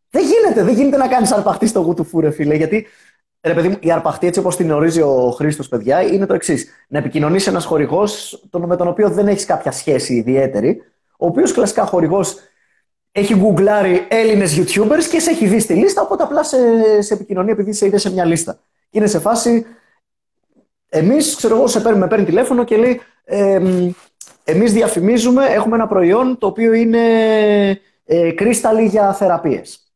Δεν γίνεται, δεν γίνεται να κάνεις αρπαχτή στο γουτουφού, ρε φίλε, γιατί Ρε παιδί μου, η αρπαχτή έτσι όπως την ορίζει ο Χρήστος, παιδιά, είναι το εξής. Να επικοινωνήσει ένας χορηγός με τον οποίο δεν έχεις κάποια σχέση ιδιαίτερη, ο οποίος κλασικά χορηγός έχει γκουγκλάρει Έλληνες YouTubers και σε έχει δει στη λίστα, οπότε απλά σε, σε επικοινωνεί επειδή σε είδε σε μια λίστα. Και είναι σε φάση. Εμείς, ξέρω εγώ, σε παίρνει, με παίρνει τηλέφωνο και λέει. Ε, εμείς διαφημίζουμε, έχουμε ένα προϊόν το οποίο είναι ε, κρίσταλοι για θεραπείες.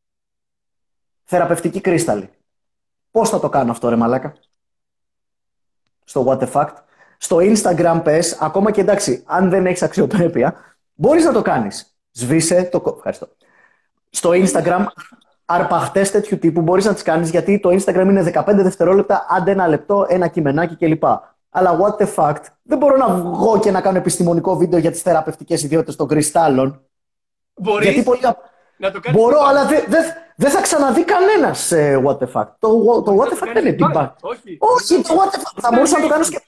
θεραπευτική κρίσταλη. Πώς θα το κάνω αυτό, ρε Μαλάκα; Στο What the Fact. Στο Instagram πες, ακόμα και εντάξει, αν δεν έχεις αξιοπρέπεια, μπορείς να το κάνεις. Σβήσε το. Ευχαριστώ. Στο Instagram, αρπαχτές τέτοιου τύπου μπορείς να τις κάνεις γιατί το Instagram είναι 15 δευτερόλεπτα, άντε ένα λεπτό, ένα κειμενάκι κλπ. Αλλά what the fact, δεν μπορώ να βγω και να κάνω επιστημονικό βίντεο για τις θεραπευτικές ιδιότητες των κρυστάλλων. Μπορείς Γιατί πολύ... να το κάνεις. Μπορώ, αλλά δεν δεν- δεν θα ξαναδεί κανένας what the fact. Το, το what the fact δεν είναι big bang. Όχι. Όχι, το what the fuck. Θα μπορούσα να το κάνω και.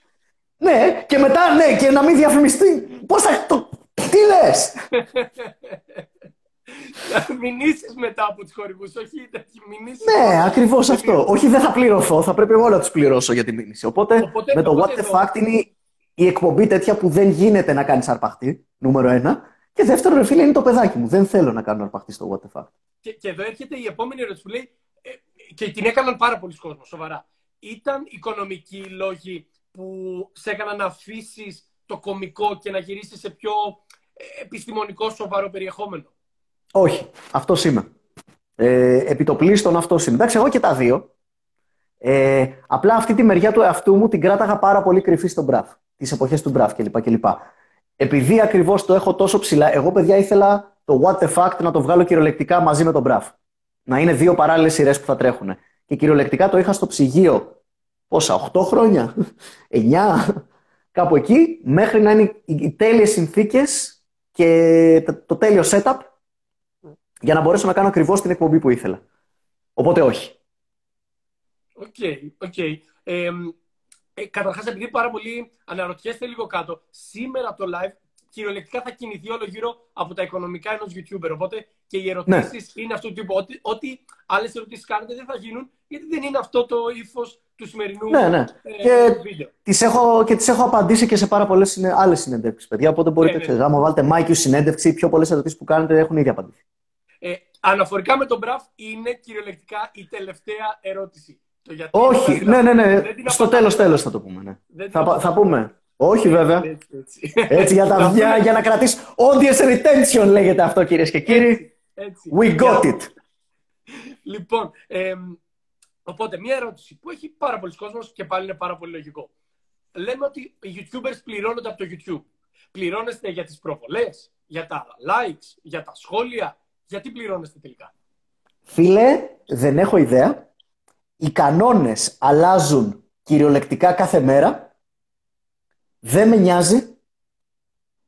Ναι, και μετά ναι, και να μην διαφημιστεί. Πώς θα. Το... Τι λες! Να μηνύσεις μετά από τους χορηγούς, όχι τέτοιοι μηνύσεις. Ναι, ακριβώς αυτό. Όχι, δεν θα πληρωθώ. Θα πρέπει εγώ να τους πληρώσω για τη μήνυση. Οπότε, Οπότε- με το οπότε what the το- fact είναι η εκπομπή τέτοια που δεν γίνεται να κάνεις αρπαχτή. Νούμερο ένα. Και δεύτερο, ρε φίλε, είναι το παιδάκι μου. Δεν θέλω να κάνω αρπαχτή στο what the fuck. Και, και εδώ έρχεται η επόμενη ερώτηση που λέει, ε, και την έκαναν πάρα πολλοί κόσμος, σοβαρά. Ήταν οικονομικοί λόγοι που σε έκαναν να αφήσεις το κομικό και να γυρίσεις σε πιο ε, επιστημονικό, σοβαρό περιεχόμενο; Όχι, αυτός είμαι. Ε, επί το πλήστον αυτός είμαι. Εντάξει, εγώ και τα δύο. Ε, απλά αυτή τη μεριά του εαυτού μου την κράταγα πάρα πολύ κρυφή στον μπραφ. Τις εποχές του μπραφ κλπ. κλπ. Επειδή ακριβώς το έχω τόσο ψηλά, εγώ παιδιά ήθελα το what the fact να το βγάλω κυριολεκτικά μαζί με τον μπραφ. Να είναι δύο παράλληλες σειρές που θα τρέχουν. Και κυριολεκτικά το είχα στο ψυγείο. Πόσα, 8 χρόνια, 9, κάπου εκεί, μέχρι να είναι οι- οι τέλειες συνθήκες και το- το τέλειο setup για να μπορέσω να κάνω ακριβώς την εκπομπή που ήθελα. Οπότε όχι. Οκ, οκ. Ε, ε, Καταρχάς, επειδή πάρα πολύ αναρωτιέστε λίγο κάτω, σήμερα το live κυριολεκτικά θα κινηθεί όλο γύρω από τα οικονομικά ενός YouTuber. Οπότε και οι ερωτήσεις είναι αυτού του τύπου. Ό,τι, ό,τι άλλες ερωτήσεις κάνετε δεν θα γίνουν, γιατί δεν είναι αυτό το ύφος του σημερινού Ναι, ναι. Και- ε, βίντεο. Τις έχω, και τις έχω απαντήσει και σε πάρα πολλές άλλες συνεντεύξεις, παιδιά. Οπότε μπορείτε, Ναι, ναι. ξέρετε, άμα βάλετε Mikeius συνέντευξη, οι πιο πολλές ερωτήσεις που κάνετε έχουν ήδη απαντήσει. Ε, αναφορικά με τον Μπραφ, είναι κυριολεκτικά η τελευταία ερώτηση. Το γιατί Όχι, δεν- ναι, ναι, ναι. δεν την Στο απαντάμε. τέλος, τέλος θα το πούμε. Ναι. Δεν Θα, την πα- θα απαντάμε. πούμε. Όχι, βέβαια. Έτσι, έτσι. Έτσι, για, Να τα, για, πούμε- για να κρατήσεις audience retention λέγεται αυτό, κυρίες και κύριοι. έτσι. We got Για- it. Λοιπόν, εμ, οπότε μια ερώτηση που έχει πάρα πολλοί κόσμος και πάλι είναι πάρα πολύ λογικό. Λέμε ότι οι YouTubers πληρώνονται από το YouTube. Πληρώνεστε για τις προβολές, για τα likes, για τα σχόλια. Γιατί πληρώνεστε τελικά; Φίλε, δεν έχω ιδέα. Οι κανόνες αλλάζουν κυριολεκτικά κάθε μέρα. Δεν με νοιάζει.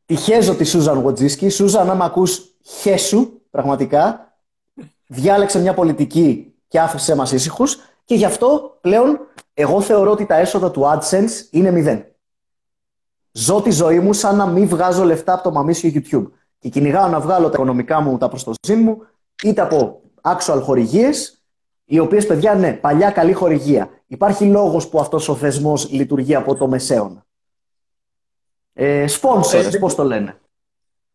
Τη χέζω τη Σούζαν Γοτζίσκη. Σούζαν, άμα ακούς, χέσου, πραγματικά. Διάλεξε μια πολιτική και άφησε μας ήσυχους. Και γι' αυτό πλέον εγώ θεωρώ ότι τα έσοδα του AdSense είναι μηδέν. Ζω τη ζωή μου σαν να μην βγάζω λεφτά από το μαμίσιο YouTube. Και κυνηγάω να βγάλω τα οικονομικά μου, τα προστοζήν μου, είτε από actual χορηγίες, οι οποίες, παιδιά, ναι, παλιά καλή χορηγία. Υπάρχει λόγος που αυτός ο θεσμός λειτουργεί από το μεσαίωνα. Ε, sponsors, Ε, πώς το λένε.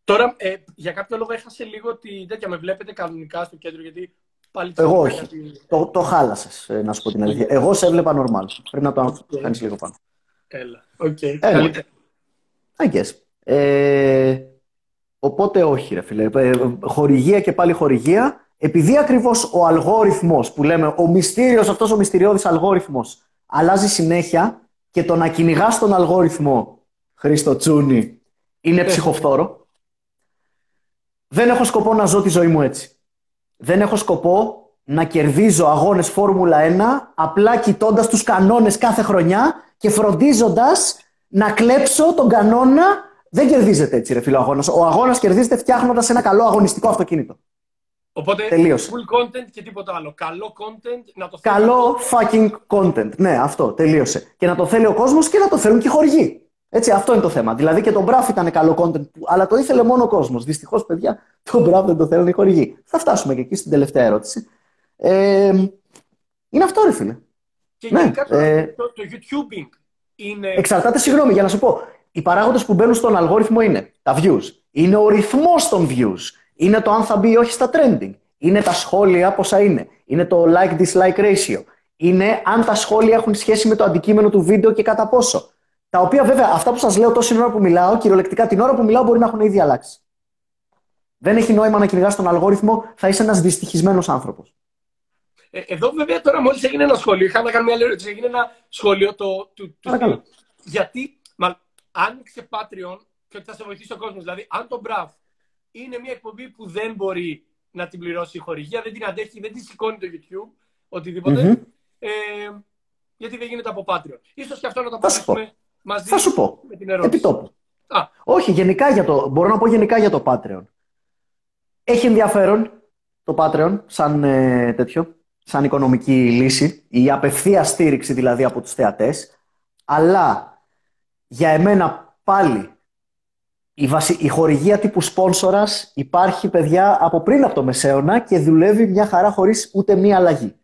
Τώρα, ε, για κάποιο λόγο έχασε λίγο τη τέτοια. Με βλέπετε κανονικά στο κέντρο, γιατί πάλι... Εγώ ξέρω όχι. κάτι- Το, το χάλασες, ε, να σου πω την αλήθεια. Εγώ σε έβλεπα normal. Πρέπει να το κάνεις λίγο πάνω. Έλα, οκ. Έλα. Καλύτερα. I guess. Ε, οπότε όχι, ρε φίλε. Ε, χορηγία και πάλι χορηγία. Επειδή ακριβώς ο αλγόριθμος που λέμε, ο μυστήριος αυτός ο μυστηριώδης αλγόριθμος αλλάζει συνέχεια και το να κυνηγάς τον αλγόριθμο, Χρήστο Τσούνη, είναι ψυχοφθόρο. Δεν έχω σκοπό να ζω τη ζωή μου έτσι. Δεν έχω σκοπό να κερδίζω αγώνες Φόρμουλα 1 απλά κοιτώντας τους κανόνες κάθε χρονιά και φροντίζοντας να κλέψω τον κανόνα. Δεν κερδίζεται έτσι, ρε φίλε, ο αγώνας. Ο αγώνας κερδίζεται φτιάχνοντας ένα καλό αγωνιστικό αυτοκίνητο. Οπότε, Τελείωσε. full content και τίποτα άλλο. Καλό content, να το θέλει Καλό fucking content. Ναι, αυτό, τελείωσε. Και να το θέλει ο κόσμος και να το θέλουν και οι χορηγοί. Έτσι, αυτό είναι το θέμα. Δηλαδή και το Μπραφ ήταν καλό content, που- αλλά το ήθελε μόνο ο κόσμος. Δυστυχώς, παιδιά, το Μπραφ δεν το θέλουν οι χορηγοί. Θα φτάσουμε και εκεί στην τελευταία ερώτηση. Ε, είναι αυτό, ρε φίλε. Και Ναι, γενικά τώρα, ε, το, το YouTubing είναι. Εξαρτάται, συγγνώμη, για να σου πω. Οι παράγοντες που μπαίνουν στον αλγόριθμο είναι τα views, είναι ο ρυθμός των views, είναι το αν θα μπει ή όχι στα trending, είναι τα σχόλια πόσα είναι, είναι το like-dislike ratio, είναι αν τα σχόλια έχουν σχέση με το αντικείμενο του βίντεο και κατά πόσο. Τα οποία βέβαια, αυτά που σας λέω τόση ώρα που μιλάω, κυριολεκτικά την ώρα που μιλάω μπορεί να έχουν ήδη αλλάξει. Δεν έχει νόημα να κυνηγάς τον αλγόριθμο, θα είσαι ένας δυστυχισμένος άνθρωπος. Ε, εδώ βέβαια τώρα μόλις έγινε ένα σχόλιο, είχα να κάνω μια άλλη ερώτηση. Έγινε ένα σχόλιο το, του, του Παρακαλώ. στυλ, γιατί μα, άνοιξε Patreon και ότι θα σε βοηθήσει ο κόσμος. Δηλαδή, αν το Μπραφ είναι μια εκπομπή που δεν μπορεί να την πληρώσει η χορηγία, δεν την αντέχει, δεν τη σηκώνει το YouTube, οτιδήποτε. Μμμ. Ε, γιατί δεν γίνεται από Patreon. Ίσως και αυτό να το Θα σου πω. απαντήσουμε μαζί Θα σου πω. με την ερώτηση. Επιτόπου. Α, Όχι, γενικά για το, μπορώ να πω γενικά για το Patreon. Έχει ενδιαφέρον το Patreon σαν ε, τέτοιο, σαν οικονομική λύση, η απευθεία στήριξη δηλαδή από τους θεατές, αλλά για εμένα πάλι η, βασι... η χορηγία τύπου σπόνσορας υπάρχει παιδιά από πριν από το Μεσαίωνα και δουλεύει μια χαρά χωρίς ούτε μία αλλαγή.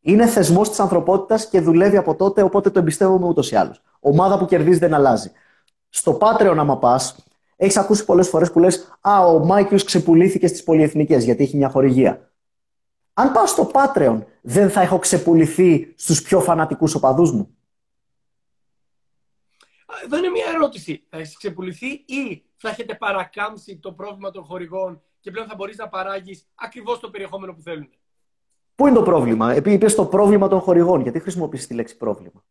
Είναι θεσμός της ανθρωπότητας και δουλεύει από τότε, οπότε το εμπιστεύομαι ούτως ή άλλως. Ομάδα που κερδίζει δεν αλλάζει. Στο Patreon, άμα πας, έχεις ακούσει πολλές φορές που λες: Α, ο Μάικλς ξεπουλήθηκε στις πολυεθνικές γιατί έχει μια χορηγία. Αν πάω στο Patreon, δεν θα έχω ξεπουληθεί στους πιο φανατικούς οπαδούς μου. Εδώ είναι μια ερώτηση. Θα έχεις ξεπουληθεί ή θα έχετε παρακάμψει το πρόβλημα των χορηγών και πλέον θα μπορείς να παράγεις ακριβώς το περιεχόμενο που θέλουν. Πού είναι το πρόβλημα, επειδή είπες το πρόβλημα των χορηγών, γιατί χρησιμοποιήσει τη λέξη πρόβλημα;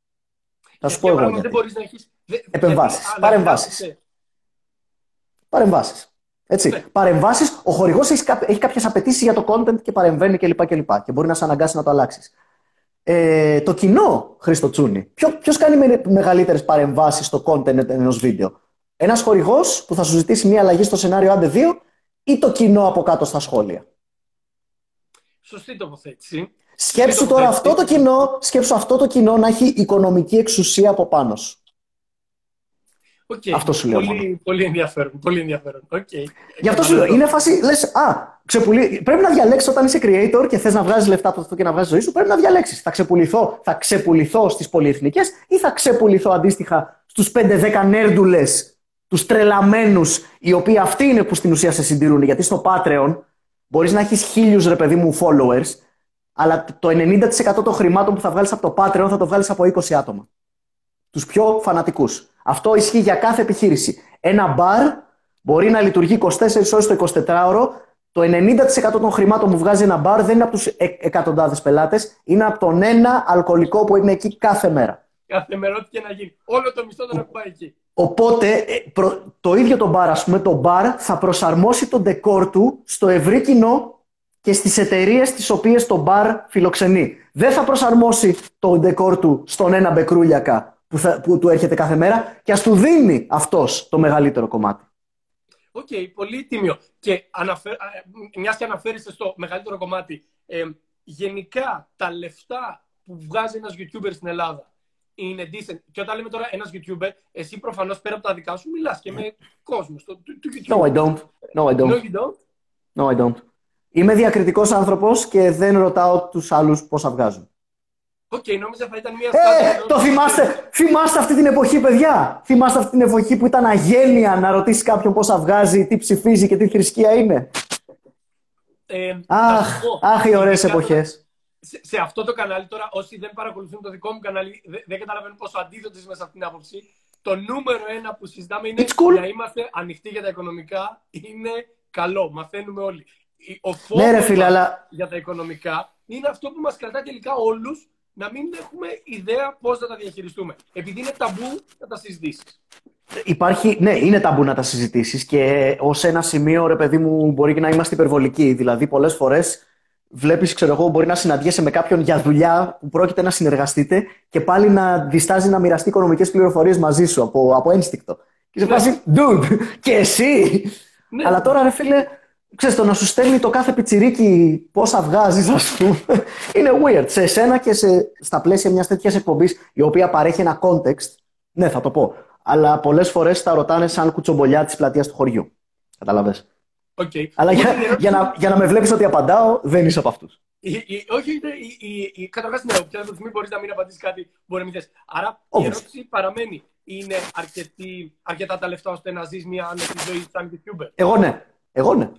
Θα σου πω εγώ. Δεν Γιατί. μπορείς να έχει. Επεμβάσεις, παρεμβάσεις. Παρεμβάσεις. Έτσι. Ναι. Παρεμβάσεις, ο χορηγός έχει, κά- έχει κάποιες απαιτήσεις για το content και παρεμβαίνει κλπ. Και, και, και μπορεί να σε αναγκάσει να το αλλάξεις. Ε, το κοινό, Χρήστο Τσούνη, ποιο κάνει με, μεγαλύτερες παρεμβάσεις στο content ενός βίντεο; Ένας χορηγός που θα σου ζητήσει μια αλλαγή στο σενάριο, άντε δύο, ή το κοινό από κάτω στα σχόλια; Σωστή τοποθέτηση. Σκέψου Σωστή τώρα τοποθέτηση. αυτό το κοινό, σκέψου αυτό το κοινό να έχει οικονομική εξουσία από πάνω σου. Οκ. Αυτό σου λέω Πολύ, πολύ ενδιαφέρον. Πολύ ενδιαφέρον. Οκ. Γι' αυτό σου λέω, είναι φάση, λες, α, ξεπουλή... πρέπει να διαλέξεις όταν είσαι creator και θες να βγάζεις λεφτά από αυτό και να βγάζεις ζωή σου, πρέπει να διαλέξεις. Θα ξεπουληθώ, θα ξεπουληθώ στις πολυεθνικές ή θα ξεπουληθώ αντίστοιχα στους 5-10 νέρντουλες, τους τρελαμένους, οι οποίοι αυτοί είναι που στην ουσία σε συντηρούν. Γιατί στο Patreon μπορείς να έχεις χίλιους ρε παιδί μου followers, αλλά το 90% των χρημάτων που θα βγάλεις από το Patreon θα το βγάλεις από 20 άτομα. Τους πιο φανατικούς. Αυτό ισχύει για κάθε επιχείρηση. Ένα μπαρ μπορεί να λειτουργεί 24 ώρες το 24ωρο. Το 90% των χρημάτων που βγάζει ένα μπαρ δεν είναι από τους εκατοντάδες πελάτες, είναι από τον ένα αλκοολικό που είναι εκεί κάθε μέρα. Κάθε μέρα ό,τι και να γίνει. Όλο το μισθό τον ακουμπάει εκεί. Οπότε ε, προ- το ίδιο το μπαρ, ας πούμε, το μπαρ θα προσαρμόσει το ντεκόρ του στο ευρύ κοινό και στις εταιρείες τις οποίες το μπαρ φιλοξενεί. Δεν θα προσαρμόσει το ντεκόρ του στον ένα μπεκρούλιακα που, θα- που του έρχεται κάθε μέρα και ας του δίνει αυτός το μεγαλύτερο κομμάτι. Οκ, πολύ τίμιο. Και αναφε... μιας και αναφέρεστε στο μεγαλύτερο κομμάτι, ε, γενικά τα λεφτά που βγάζει ένας YouTuber στην Ελλάδα είναι decent. Και όταν λέμε τώρα ένας YouTuber, εσύ προφανώς πέρα από τα δικά σου μιλάς και με κόσμος στο, του, του YouTube. No, I don't. No, I No, don't. you don't; No, I don't. Είμαι διακριτικός άνθρωπος και δεν ρωτάω τους άλλους πόσα βγάζουν. Οκ, νόμιζα θα ήταν μια Ε, το θυμάστε, θυμάστε αυτή την εποχή, παιδιά. Θυμάστε αυτή την εποχή που ήταν αγένεια να ρωτήσει κάποιον πόσα βγάζει, τι ψηφίζει και τι θρησκεία είναι. Ε, θα Αχ, σου πω, αχ, οι ωραίες ειδικά εποχές. Σε, σε αυτό το κανάλι τώρα, όσοι δεν παρακολουθούν το δικό μου κανάλι, δεν, δεν καταλαβαίνουν πόσο αντίθετο είμαι σε αυτήν την άποψη. Το νούμερο ένα που συζητάμε είναι It's cool. να είμαστε ανοιχτοί για τα οικονομικά. Είναι καλό. Μαθαίνουμε όλοι. Η- Ο φόβος Ναι, ρε φίλε, μας αλλά για τα οικονομικά είναι αυτό που μας κρατά τελικά όλους να μην έχουμε ιδέα πώς θα τα διαχειριστούμε. Επειδή είναι ταμπού να τα συζητήσεις. υπάρχει, ναι, είναι ταμπού να τα συζητήσεις και ως ένα σημείο, ρε παιδί μου, μπορεί και να είμαστε υπερβολικοί. Δηλαδή, πολλές φορές βλέπεις, ξέρω εγώ, μπορεί να συναντιέσαι με κάποιον για δουλειά που πρόκειται να συνεργαστείτε και πάλι να διστάζει να μοιραστεί οικονομικές πληροφορίες μαζί σου από, από ένστικτο. Και σε Ναι. φάση, dude, και εσύ. Ναι. Αλλά τώρα, ρε φίλε, ξέρεις, το να σου στέλνει το κάθε πιτσιρίκι πόσα βγάζεις, ας πούμε, είναι weird. Σε εσένα και σε, στα πλαίσια μιας τέτοιας εκπομπής, η οποία παρέχει ένα context, ναι, θα το πω. Αλλά πολλές φορές τα ρωτάνε σαν κουτσομπολιά της πλατείας του χωριού. Κατάλαβες. Οκ. Αλλά Οπότε η για, ερώτηση- για, να, για να με βλέπεις ότι απαντάω, δεν είσαι από αυτούς. η- η- όχι, είναι η, η, η, καταρχάς, ναι, οποιαδήποτε στιγμή μπορείς να μην απαντήσεις κάτι που μπορεί να μην θες. Άρα η Όπως. ερώτηση παραμένει. Είναι αρκετή, αρκετά τα λεφτά ώστε να ζεις μια άνετη ζωή σαν YouTuber. Εγώ ναι. Εγώ ναι.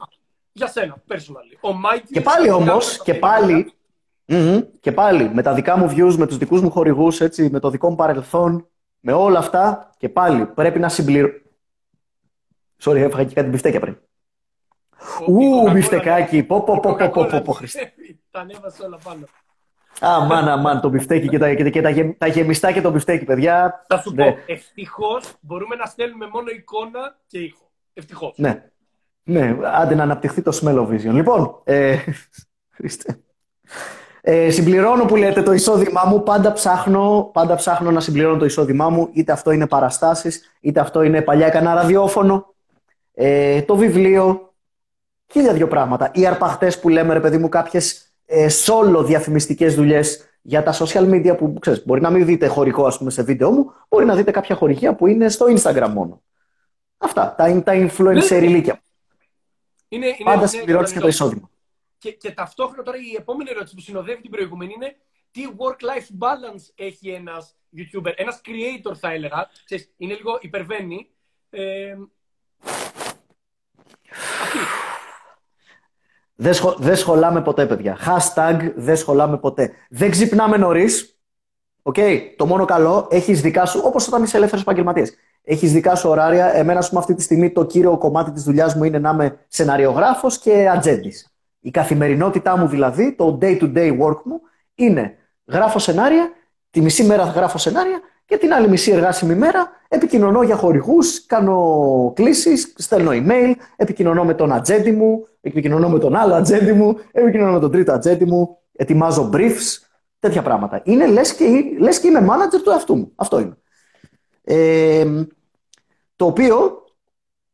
Για σένα, personally. Ο Μάικ. Και πάλι όμως, και πάλι, Μμμ. και πάλι, με τα δικά μου views, με τους δικούς μου χορηγούς, έτσι, με το δικό μου παρελθόν, με όλα αυτά, και πάλι πρέπει να συμπληρω... Sorry, έφαγα και κάτι μπιφτέκια πριν. Ου, μπιφτεκάκι, πω, πω, πω, πω, πω, πω, πω, Χριστέ. Τα ανέβασε όλα πάνω. Αμάν, αμάν, το μπιφτέκι και τα, και, και τα, γε- τα γεμιστά και το μπιφτέκι, παιδιά. Θα σου Ναι. πω, ευτυχώς μπορούμε να στέλνουμε μόνο εικόνα και ήχο. Ευτυχώς. Ναι. Ναι, άντε να αναπτυχθεί το smell Λοιπόν, ε, Χριστέ. Ε, συμπληρώνω που λέτε το εισόδημά μου. Πάντα ψάχνω, πάντα ψάχνω να συμπληρώνω το εισόδημά μου. Είτε αυτό είναι παραστάσεις, είτε αυτό είναι παλιά κανένα ραδιόφωνο. Ε, το βιβλίο. Χίλια δυο πράγματα. Οι αρπαχτές που λέμε, ρε παιδί μου, κάποιες ε, solo διαφημιστικές δουλειές για τα social media που ξέρεις, μπορεί να μην δείτε χωρικό ας πούμε, σε βίντεο μου, μπορεί να δείτε κάποια χορηγία που είναι στο Instagram μόνο. Αυτά, τα, τα influencer Ναι. ηλίκια. Είναι, είναι, Πάντα είναι συμπληρώνεις και το κατανοητό. εισόδημα. Και, και ταυτόχρονα τώρα η επόμενη ερώτηση που συνοδεύει την προηγούμενη είναι τι work-life balance έχει ένας YouTuber, ένας creator θα έλεγα. Ξέρεις, είναι λίγο υπερβαίνει. Ε, αυτή. Δεν, σχο... δεν σχολάμε ποτέ, παιδιά. Hashtag δεν σχολάμε ποτέ. Δεν ξυπνάμε νωρίς. Οκ. Το μόνο καλό, έχεις δικά σου, όπως όταν είσαι ελεύθερος επαγγελματίας. Έχεις δικά σου ωράρια. Εμένα, ας πούμε, αυτή τη στιγμή το κύριο κομμάτι της δουλειάς μου είναι να είμαι σεναριογράφος και ατζέντης. Η καθημερινότητά μου δηλαδή, το day-to-day work μου, είναι γράφω σενάρια, τη μισή μέρα γράφω σενάρια και την άλλη μισή εργάσιμη μέρα επικοινωνώ για χορηγούς, κάνω κλήσεις, στέλνω email, επικοινωνώ με τον ατζέντη μου, επικοινωνώ με τον άλλο ατζέντη μου, επικοινωνώ με τον τρίτο ατζέντη μου, ετοιμάζω briefs, τέτοια πράγματα. Είναι λες και, λες και είμαι manager του εαυτού μου. Αυτό είναι. Ε, το οποίο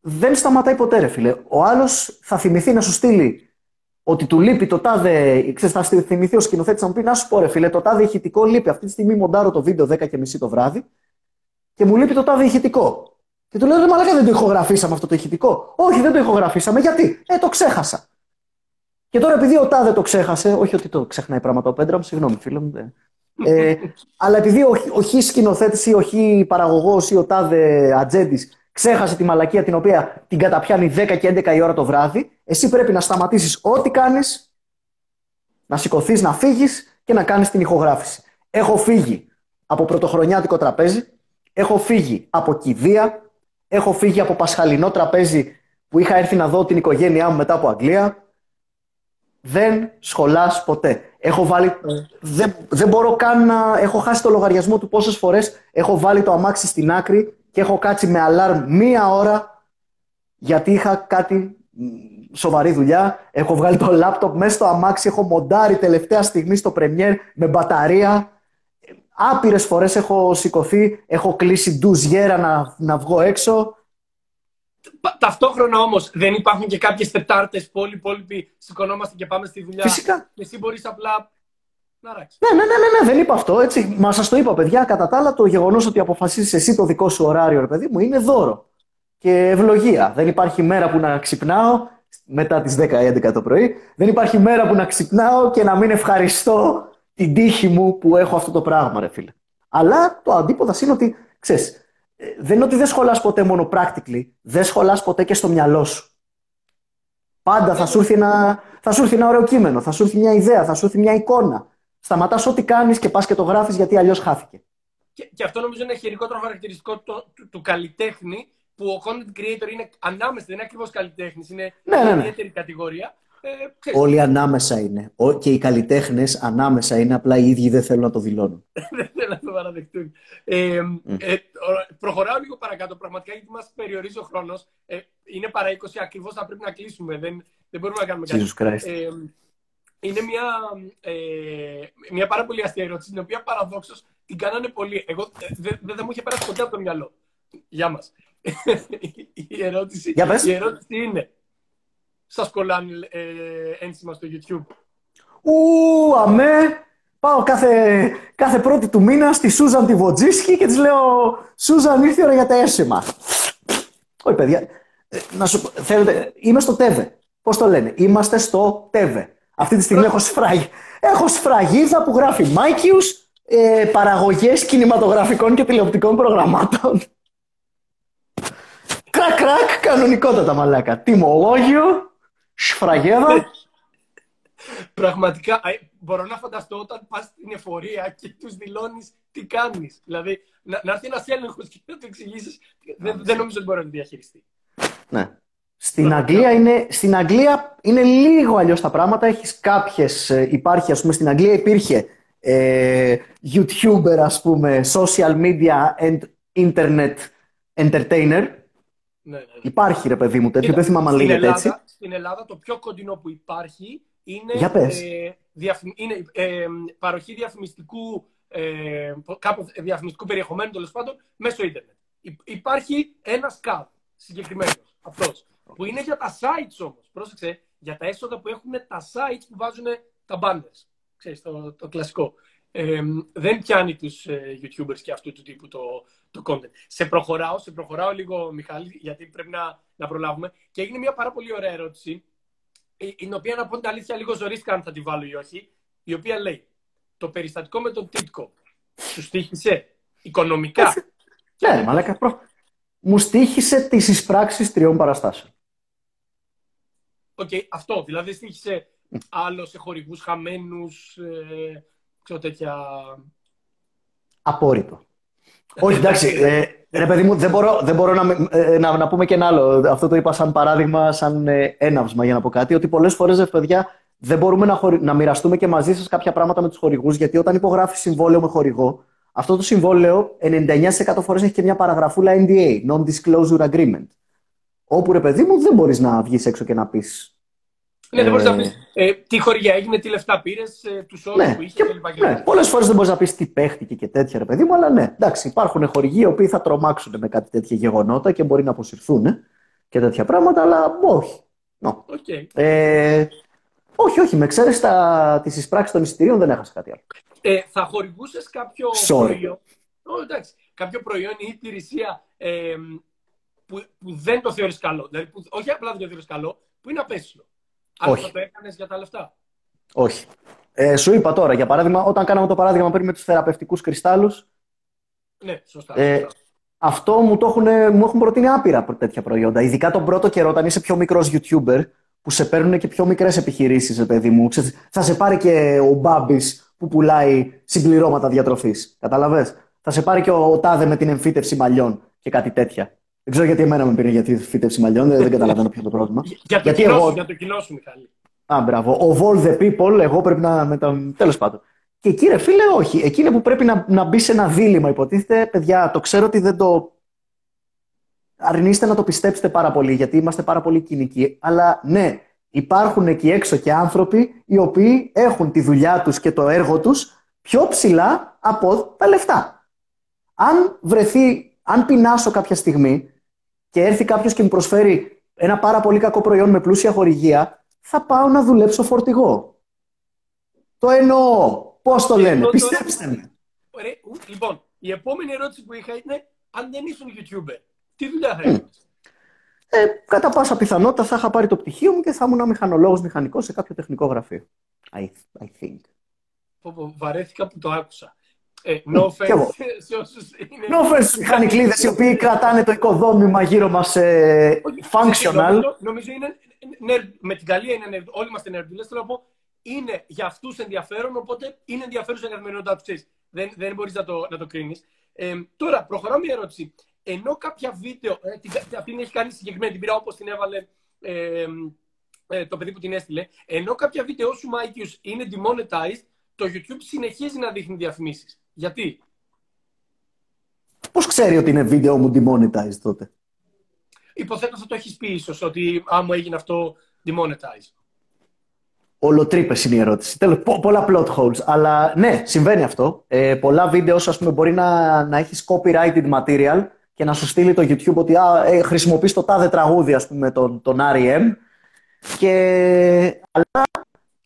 δεν σταματάει ποτέ, ρε φίλε. Ο άλλος θα θυμηθεί να σου στείλει ότι του λείπει το τάδε. Ξέρεις, θα θυμηθεί ο σκηνοθέτης να μου πει: Να σου πω, ρε φίλε, το τάδε ηχητικό λείπει. Αυτή τη στιγμή μοντάρω το βίντεο 10 και μισή το βράδυ και μου λείπει το τάδε ηχητικό. Και του λέω: Ρε Μαλάκα, δεν το ηχογραφήσαμε αυτό το ηχητικό. Όχι, δεν το ηχογραφήσαμε. Γιατί; Ε, το ξέχασα. Και τώρα επειδή ο τάδε το ξέχασε, όχι ότι το ξεχνάει πράγματα ο Πέντρα μου, συγγνώμη φίλε μου. δεν- Ε, αλλά επειδή ο, ο χ σκηνοθέτης ή ο χ παραγωγός ή ο τάδε ατζέντης ξέχασε τη μαλακία την οποία την καταπιάνει 10 και 11 η ώρα το βράδυ, εσύ πρέπει να σταματήσεις ό,τι κάνεις, να σηκωθείς, να φύγεις και να κάνεις την ηχογράφηση. Έχω φύγει από πρωτοχρονιάτικο τραπέζι, έχω φύγει από κηδεία, έχω φύγει από πασχαλινό τραπέζι που είχα έρθει να δω την οικογένειά μου μετά από Αγγλία. Δεν σχολάς ποτέ. Έχω βάλει... Δεν, δεν μπορώ καν να... Έχω χάσει το λογαριασμό του πόσες φορές έχω βάλει το αμάξι στην άκρη και έχω κάτσει με αλάρμ μία ώρα γιατί είχα κάτι μ, σοβαρή δουλειά. Έχω βγάλει το λάπτοπ μέσα στο αμάξι, έχω μοντάρει τελευταία στιγμή στο Premiere με μπαταρία. Άπειρες φορές έχω σηκωθεί, έχω κλείσει ντουζιέρα να, να βγω έξω. Πα- Ταυτόχρονα όμως δεν υπάρχουν και κάποιες Τετάρτες που όλοι οι υπόλοιποι σηκωνόμαστε και πάμε στη δουλειά. Φυσικά. Και εσύ μπορείς απλά να ράξεις. Ναι, ναι, ναι, ναι, ναι, δεν είπα αυτό. Έτσι. Μα σας το είπα, παιδιά. Κατά τα άλλα, το γεγονός ότι αποφασίζει εσύ το δικό σου ωράριο, ρε παιδί μου, είναι δώρο. Και ευλογία. Δεν υπάρχει μέρα που να ξυπνάω μετά τις 10-11 το πρωί. Δεν υπάρχει μέρα που να ξυπνάω και να μην ευχαριστώ την τύχη μου που έχω αυτό το πράγμα, ρε φίλε. Αλλά το αντίποδα είναι ότι, ξέρεις, ε, δεν είναι ότι δεν σχολάς ποτέ μόνο practically, δεν σχολάς ποτέ και στο μυαλό σου. Πάντα θα σου, έρθει ένα, θα σου έρθει ένα ωραίο κείμενο, θα σου έρθει μια ιδέα, θα σου έρθει μια εικόνα. Σταματάς ό,τι κάνεις και πας και το γράφεις γιατί αλλιώς χάθηκε. Και, και αυτό νομίζω είναι χειρικότερο χαρακτηριστικό του, του, του καλλιτέχνη που ο content creator είναι ανάμεσα, δεν είναι ακριβώς καλλιτέχνης, είναι Ναι, ναι, μια ναι. ιδιαίτερη κατηγορία. Ε, ξέρεις, Όλοι ανάμεσα είναι. Ο- Και οι καλλιτέχνες ανάμεσα είναι, απλά οι ίδιοι δεν θέλουν να το δηλώνουν. δεν θέλω να το παραδεχτούν. Ε, ε, ωραία, προχωράω λίγο παρακάτω, πραγματικά γιατί μας περιορίζει ο χρόνος. Ε, είναι παρά 20, ακριβώς θα πρέπει να κλείσουμε. Δεν, δεν μπορούμε να κάνουμε κάτι. Jesus Christ. Ε, είναι μια, ε, μια πάρα πολύ αστεία ερώτηση, την οποία παραδόξως την κάνανε πολύ. Εγώ ε, δεν δεν θα μου είχε περάσει ποτέ από το μυαλό. Γεια μας. η, ερώτηση, Για πες. η ερώτηση είναι. Σας κολλάνε ε, ένσημα στο YouTube. Ου, αμέ! Πάω κάθε, κάθε πρώτη του μήνα στη Susan τη Wojcicki και της λέω Susan ήρθε η ώρα για τα ένσημα. Όχι, παιδιά. Ε, Να σου, πω, θέλετε, είμαι στο ΤΕΒΕ. Πώς το λένε, Είμαστε στο ΤΕΒΕ. Αυτή τη στιγμή έχω, σφραγ, έχω σφραγίδα που γράφει Mikeius ε, παραγωγές κινηματογραφικών και τηλεοπτικών προγραμμάτων. Κρακ, κρακ, κανονικότατα μαλάκα. Τιμολόγιο, σφραγίδα. Πραγματικά, ε, μπορώ να φανταστώ όταν πας στην εφορία και τους δηλώνεις τι κάνεις. Δηλαδή, να, να έρθει ένας έλεγχος και να του εξηγήσεις. Δεν, δεν νομίζω ότι μπορεί να το διαχειριστεί. Ναι. Στην Αγγλία, είναι, στην Αγγλία είναι λίγο αλλιώς τα πράγματα. Έχεις κάποιες, ε, υπάρχει, ας πούμε, στην Αγγλία υπήρχε ε, YouTuber, ας πούμε, social media and internet entertainer. Ναι, ναι. Υπάρχει, ρε παιδί μου, τέτοιο. Κοίτα, Δεν θυμάμαι αν στην λέγεται Ελλάδα, έτσι. Στην Ελλάδα το πιο κοντινό που υπάρχει είναι, Για πες. ε, διαφημι- είναι ε, παροχή διαφημιστικού, ε, κάπου διαφημιστικού περιεχομένου τέλος πάντων μέσω ίντερνετ. Υ- Υπάρχει ένα cut συγκεκριμένος αυτό. Που είναι για τα sites όμως. Πρόσεξε, για τα έσοδα που έχουν τα sites που βάζουν τα banners. Ξέρεις, το, το κλασικό. Ε, δεν πιάνει τους ε, YouTubers και αυτού του τύπου το, το content. Σε προχωράω, σε προχωράω λίγο, Μιχάλη, γιατί πρέπει να, να προλάβουμε. Και έγινε μια πάρα πολύ ωραία ερώτηση, ε, την οποία να πω την αλήθεια λίγο ζορίστηκα αν θα τη βάλω ή όχι, η οποία λέει, το περιστατικό με τον Τίτκο σου στοίχισε οικονομικά; Ναι, ρε μαλάκα, προ... Μου στοίχισε τις εισπράξεις τριών παραστάσεων. Οκ, αυτό, δηλαδή στοίχισε άλλο σε χορηγούς χαμένους, ε, ξέρω τέτοια... Απόρριτο. Όχι, εντάξει. Ε, ρε παιδί μου, δεν μπορώ, δεν μπορώ να, με- ε, να, να πούμε και ένα άλλο. Αυτό το είπα σαν παράδειγμα, σαν ε, έναυσμα για να πω κάτι. Ότι πολλές φορές, ρε παιδιά, δεν μπορούμε να, χωρι... να μοιραστούμε και μαζί σας κάποια πράγματα με τους χορηγούς. Γιατί όταν υπογράφεις συμβόλαιο με χορηγό, αυτό το συμβόλαιο 99% φορές έχει και μια παραγραφούλα NDA, Non-Disclosure Agreement. Όπου ρε παιδί μου, δεν μπορείς να βγεις έξω και να πεις. Ναι, δεν μπορείς να Ε, πεις ε, τι χορηγία έγινε, τι λεφτά πήρες, ε, τους όρους Ναι, που είχες και, κλπ. ναι, πολλές φορές δεν μπορείς να πεις τι παίχτηκε και τέτοια, ρε παιδί μου, αλλά ναι, εντάξει, υπάρχουν χορηγοί οι οποίοι θα τρομάξουν με κάτι τέτοια γεγονότα και μπορεί να αποσυρθούν ε, και τέτοια πράγματα, αλλά όχι. No. ΟΚ. Ε, όχι, όχι, με ξέρεις τις εισπράξεις των εισιτηρίων δεν έχασα κάτι άλλο. Ε, θα χορηγούσες κάποιο Sorry. προϊόν, Ω, εντάξει, κάποιο προϊόν ή υπηρεσία ε, που, που δεν το θεωρείς καλό, δηλαδή που, όχι απλά δεν το θεωρείς καλό, που είναι απέσιο. Αλλά Όχι. θα το έκανες για τα λεφτά; Όχι. Ε, σου είπα τώρα, για παράδειγμα, όταν κάναμε το παράδειγμα πριν με τους θεραπευτικούς κρυστάλλους, Ναι, σωστά. Ε, σωστά. Αυτό μου, το έχουν, μου έχουν προτείνει άπειρα προ- τέτοια προϊόντα. Ειδικά τον πρώτο καιρό, όταν είσαι πιο μικρός YouTuber, που σε παίρνουν και πιο μικρές επιχειρήσεις, παιδί μου. Ξέρεις, θα σε πάρει και ο Μπάμπης που πουλάει συμπληρώματα διατροφής. Κατάλαβε. Θα σε πάρει και ο, ο Τάδε με την εμφύτευση μαλλιών και κάτι τέτοια. Δεν ξέρω γιατί εμένα με πήρε για τη εμφύτευση μαλλιών, δεν, δεν καταλαβαίνω ποιο είναι το πρόβλημα. Για- Για το, γιατί κοινό εγώ- σου, για το κοινό σου, Μιχάλη. Α, μπράβο. Ο Vol the People, εγώ πρέπει να. Με τα... Τέλος πάντων. Και εκεί, ρε φίλε, όχι. Εκεί είναι που πρέπει να, να μπει σε ένα δίλημα, υποτίθεται. Παιδιά, το ξέρω ότι δεν το. Αρνείστε να το πιστέψετε πάρα πολύ, γιατί είμαστε πάρα πολύ κοινικοί. Αλλά ναι, υπάρχουν εκεί έξω και άνθρωποι οι οποίοι έχουν τη δουλειά τους και το έργο τους πιο ψηλά από τα λεφτά. Αν βρεθεί, αν πεινάσω κάποια στιγμή και έρθει κάποιος και μου προσφέρει ένα πάρα πολύ κακό προϊόν με πλούσια χορηγία, θα πάω να δουλέψω φορτηγό. Το εννοώ. Πώς το Και λένε, εδώ τώρα- πιστέψτε με. Ωραία, ου, λοιπόν, η επόμενη ερώτηση που είχα είναι αν δεν ήσουν YouTuber, τι δουλειά θα έκανες; Ε, κατά πάσα πιθανότητα θα είχα πάρει το πτυχίο μου και θα ήμουν μηχανολόγος μηχανικός σε κάποιο τεχνικό γραφείο. I, I think. Πω, πω, Βαρέθηκα που το άκουσα. Ε, no κι εγώ. offense σε όσους είναι... No offense στους μηχανικλίδες οι οποίοι κρατάνε το οικοδόμημα γύρω μας ε, Όχι, functional. Νομίζω, νομίζω είναι. nerd- με την Γαλλία είναι nerd, όλοι είμαστε νερντουλέ. Θέλω να πω είναι για αυτούς ενδιαφέρον, οπότε είναι ενδιαφέρουσα η καθημερινότητά τους. ξέρεις. Δεν, δεν μπορείς να το, να το κρίνεις. Ε, τώρα, προχωράω μια ερώτηση. Ενώ κάποια βίντεο. Ε, την, αυτή την έχει κάνει συγκεκριμένη, την πήρα όπως την έβαλε ε, ε, το παιδί που την έστειλε. Ενώ κάποια βίντεο σου, Μάικιους, είναι demonetized, το YouTube συνεχίζει να δείχνει διαφημίσεις. Γιατί; Πώς ξέρει ότι είναι βίντεο μου demonetized τότε; Υποθέτω θα το έχεις πει ίσως ότι άμα έγινε αυτό demonetized. Όλο τρύπες είναι η ερώτηση. Τέλος, πο- πολλά plot holes. Αλλά ναι, συμβαίνει αυτό. Ε, πολλά βίντεο, ας πούμε, μπορεί να, να έχεις copyrighted material και να σου στείλει το YouTube ότι α, ε, χρησιμοποιείς το τάδε τραγούδι, ας πούμε, τον, τον R.E.M. Και... Αλλά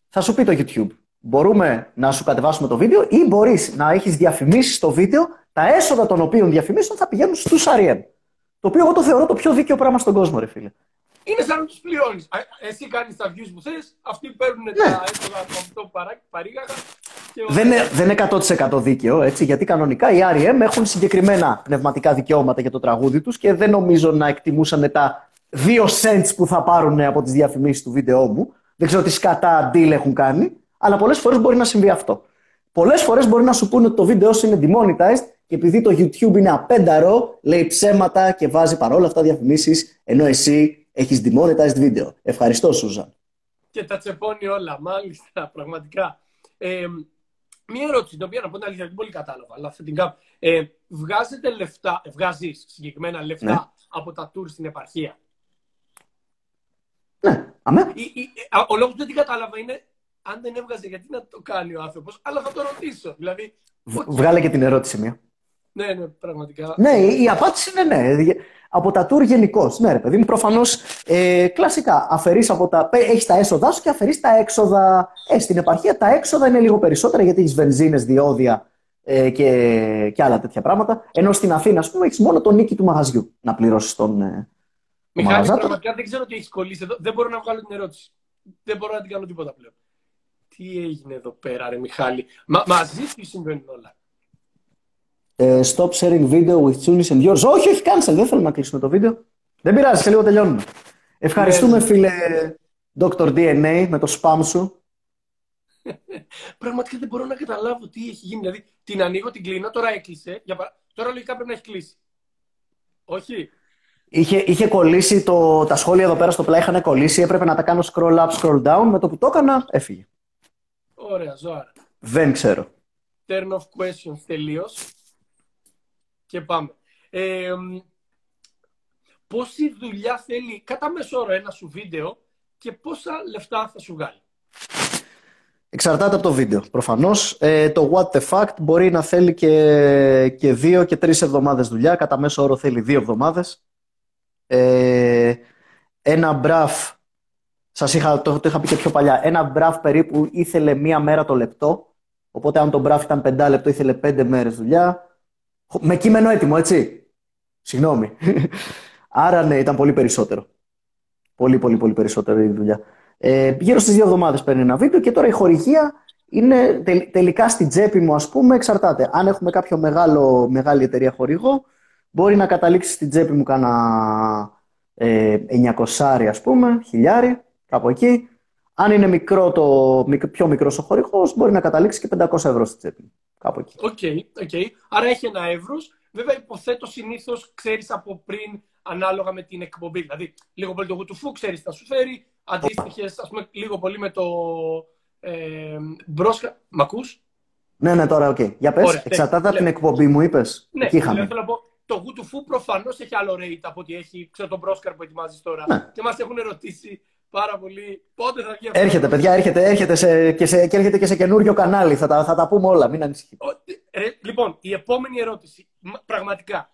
θα σου πει το YouTube. Μπορούμε να σου κατεβάσουμε το βίντεο ή μπορείς να έχεις διαφημίσεις στο βίντεο τα έσοδα των οποίων διαφημίσεων θα πηγαίνουν στους R.E.M. Το οποίο εγώ το θεωρώ το πιο δίκαιο πράγμα στον κόσμο, ρε φίλε. Είναι σαν να τους πληρώνεις. Εσύ κάνεις τα views που θες, αυτοί παίρνουν Ναι. τα έσοδα από αυτό που παρά- παρήγαγα. Και ο- Δεν είναι, δεν είναι 100% δίκαιο, έτσι, γιατί κανονικά οι R.E.M. έχουν συγκεκριμένα πνευματικά δικαιώματα για το τραγούδι τους και δεν νομίζω να εκτιμούσαν τα 2 cents που θα πάρουν από τις διαφημίσεις του βίντεο μου. Δεν ξέρω τι σκατά deal έχουν κάνει, αλλά πολλές φορές μπορεί να συμβεί αυτό. Πολλές φορές μπορεί να σου πούνε ότι το βίντεο σου είναι demonetized και επειδή το YouTube είναι απένταρο, λέει ψέματα και βάζει παρόλα αυτά διαφημίσεις, ενώ εσύ έχεις demonetized βίντεο. Ευχαριστώ, Σούζαν. Και τα τσεπώνει όλα. Μάλιστα, πραγματικά. Ε, Μία ερώτηση, την οποία να πω την αλήθεια, δεν πολύ κατάλαβα, αλλά θα την κάνω. Ε, βγάζετε λεφτά, ε, βγάζεις συγκεκριμένα λεφτά Ναι. από τα tour στην επαρχία; Ναι, αμέ. Ή- ή- ε, ο λόγος που δεν την κατάλαβα είναι αν δεν έβγαζε, γιατί να το κάνει ο άνθρωπος, αλλά θα το ρωτήσω. Δηλαδή, Β- Βγάλε και την ερώτηση μία. ναι, ναι, πραγματικά. Ναι, η η απάντηση είναι ναι. Από τα tour γενικώς. Ναι, ρε παιδί μου, προφανώς ε, κλασικά αφαιρείς από τα. Έχεις τα έσοδά σου και αφαιρείς τα έξοδα. Ε, στην επαρχία τα έξοδα είναι λίγο περισσότερα γιατί έχεις βενζίνες, διόδια ε, και, και άλλα τέτοια πράγματα. Ενώ στην Αθήνα, ας πούμε, έχεις μόνο τον νίκη του μαγαζιού να πληρώσεις τον. Ε, Μιχάλη, μαγαζάτο. πραγματικά δεν ξέρω τι έχεις κολλήσει εδώ. Δεν μπορώ να βγάλω την ερώτηση. Δεν μπορώ να την κάνω τίποτα πλέον. Τι έγινε εδώ πέρα, ρε Μιχάλη; Μα, μαζί τι συμβαίνουν όλα. ε, stop sharing video with Tunis and yours. Όχι, όχι, cancel. Δεν θέλω να κλείσουμε το βίντεο. Δεν πειράζει, σε λίγο τελειώνουμε. Ευχαριστούμε, Ναι. φίλε Dr. DNA, με το spam σου. Πραγματικά δεν μπορώ να καταλάβω τι έχει γίνει. Δηλαδή, την ανοίγω, την κλείνω, τώρα έκλεισε. Για παρα... Τώρα λογικά πρέπει να έχει κλείσει. Όχι. Είχε, είχε κολλήσει το, τα σχόλια εδώ πέρα στο πλάι, είχαν κολλήσει. Έπρεπε να τα κάνω scroll up, scroll down. Με το που το έκανα, έφυγε. Ωραία, ζωάρα. Δεν ξέρω. Turn off questions τελείως. Και πάμε. Ε, μ, πόση δουλειά θέλει κατά μέσο όρο ένα σου βίντεο και πόσα λεφτά θα σου βγάλει; Εξαρτάται από το βίντεο. Προφανώς. Ε, το What the Fact μπορεί να θέλει και, και δύο και τρεις εβδομάδες δουλειά. Κατά μέσο όρο θέλει δύο εβδομάδες. Ε, ένα μπραφ. Σας είχα, το, το είχα πει και πιο παλιά. Ένα μπραφ περίπου ήθελε μία μέρα το λεπτό. Οπότε, αν το μπραφ ήταν πεντά λεπτό, ήθελε πέντε μέρες δουλειά. Χω- Με κείμενο έτοιμο, έτσι. Συγγνώμη. Άρα, ναι, ήταν πολύ περισσότερο. Πολύ, πολύ, πολύ περισσότερο η δουλειά. Ε, γύρω στις δύο εβδομάδες παίρνει ένα βίντεο και τώρα η χορηγία είναι τελ- τελικά στην τσέπη μου, ας πούμε, εξαρτάται. Αν έχουμε κάποιο μεγάλο, μεγάλη εταιρεία χορηγό, μπορεί να καταλήξει στην τσέπη μου κάνα ε, 900 ας πούμε, χιλιάρι, κάπου εκεί. Αν είναι μικρό το, μικ- πιο μικρός ο χορηγός, μπορεί να καταλήξει και 500 ευρώ στην τσέπη μου, κάπου εκεί. Οκ, οκ. Άρα έχει ένα εύρος. Βέβαια, υποθέτω συνήθως ξέρεις από πριν ανάλογα με την εκπομπή. Δηλαδή, λίγο πολύ το γουτουφού ξέρεις τι θα σου φέρει. Αντίστοιχες, ας πούμε, λίγο πολύ με το. Ε, μπρόσκα. Μ' ακούς; Ναι, ναι, τώρα, οκ. Για πες, Ωραία, εξαρτάται από ναι. την εκπομπή μου, είπες. Ναι, Εκεί είχαμε. δηλαδή, θέλω να πω, το γουτουφού προφανώς έχει άλλο rate από ότι έχει ξέρω, τον μπρόσκαρ που ετοιμάζεις τώρα. Ναι. Και μας έχουν ρωτήσει πάρα πολύ πότε θα βγει αυτό; Έρχεται, παιδιά, έρχεται, έρχεται σε, και, σε, και έρχεται και σε καινούριο κανάλι. Θα τα, θα τα πούμε όλα, μην ανησυχείτε. Ο- ρε, λοιπόν, η επόμενη ερώτηση. Μ- Πραγματικά.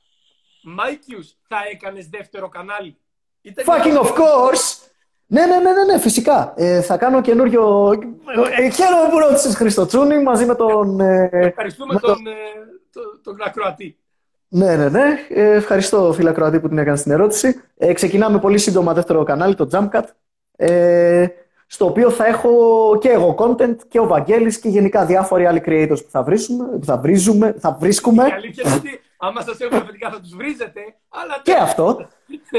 Μάικιους, θα έκανες δεύτερο κανάλι; Ήταν Fucking of course! Ναι, ναι, ναι, ναι, ναι φυσικά. Ε, θα κάνω καινούριο. Ε, χαίρομαι που ρώτησες Χρήστο Τσούνη μαζί με τον. Ε, Ευχαριστούμε με τον, ε, το- τον ακροατή. Ναι, ναι, ναι. Ε, ευχαριστώ, φίλε ακροατή, που την έκανες την ερώτηση. Ε, ξεκινάμε πολύ σύντομα δεύτερο κανάλι, το Jumpcut. Ε, στο οποίο θα έχω και εγώ content και ο Βαγγέλης και γενικά διάφοροι άλλοι creators που θα, βρίσουμε, που θα, βρίζουμε, θα βρίσκουμε. Η αλήθεια είναι ότι άμα σας έχουμε αφεντικά θα τους βρίζετε, αλλά Και αυτό.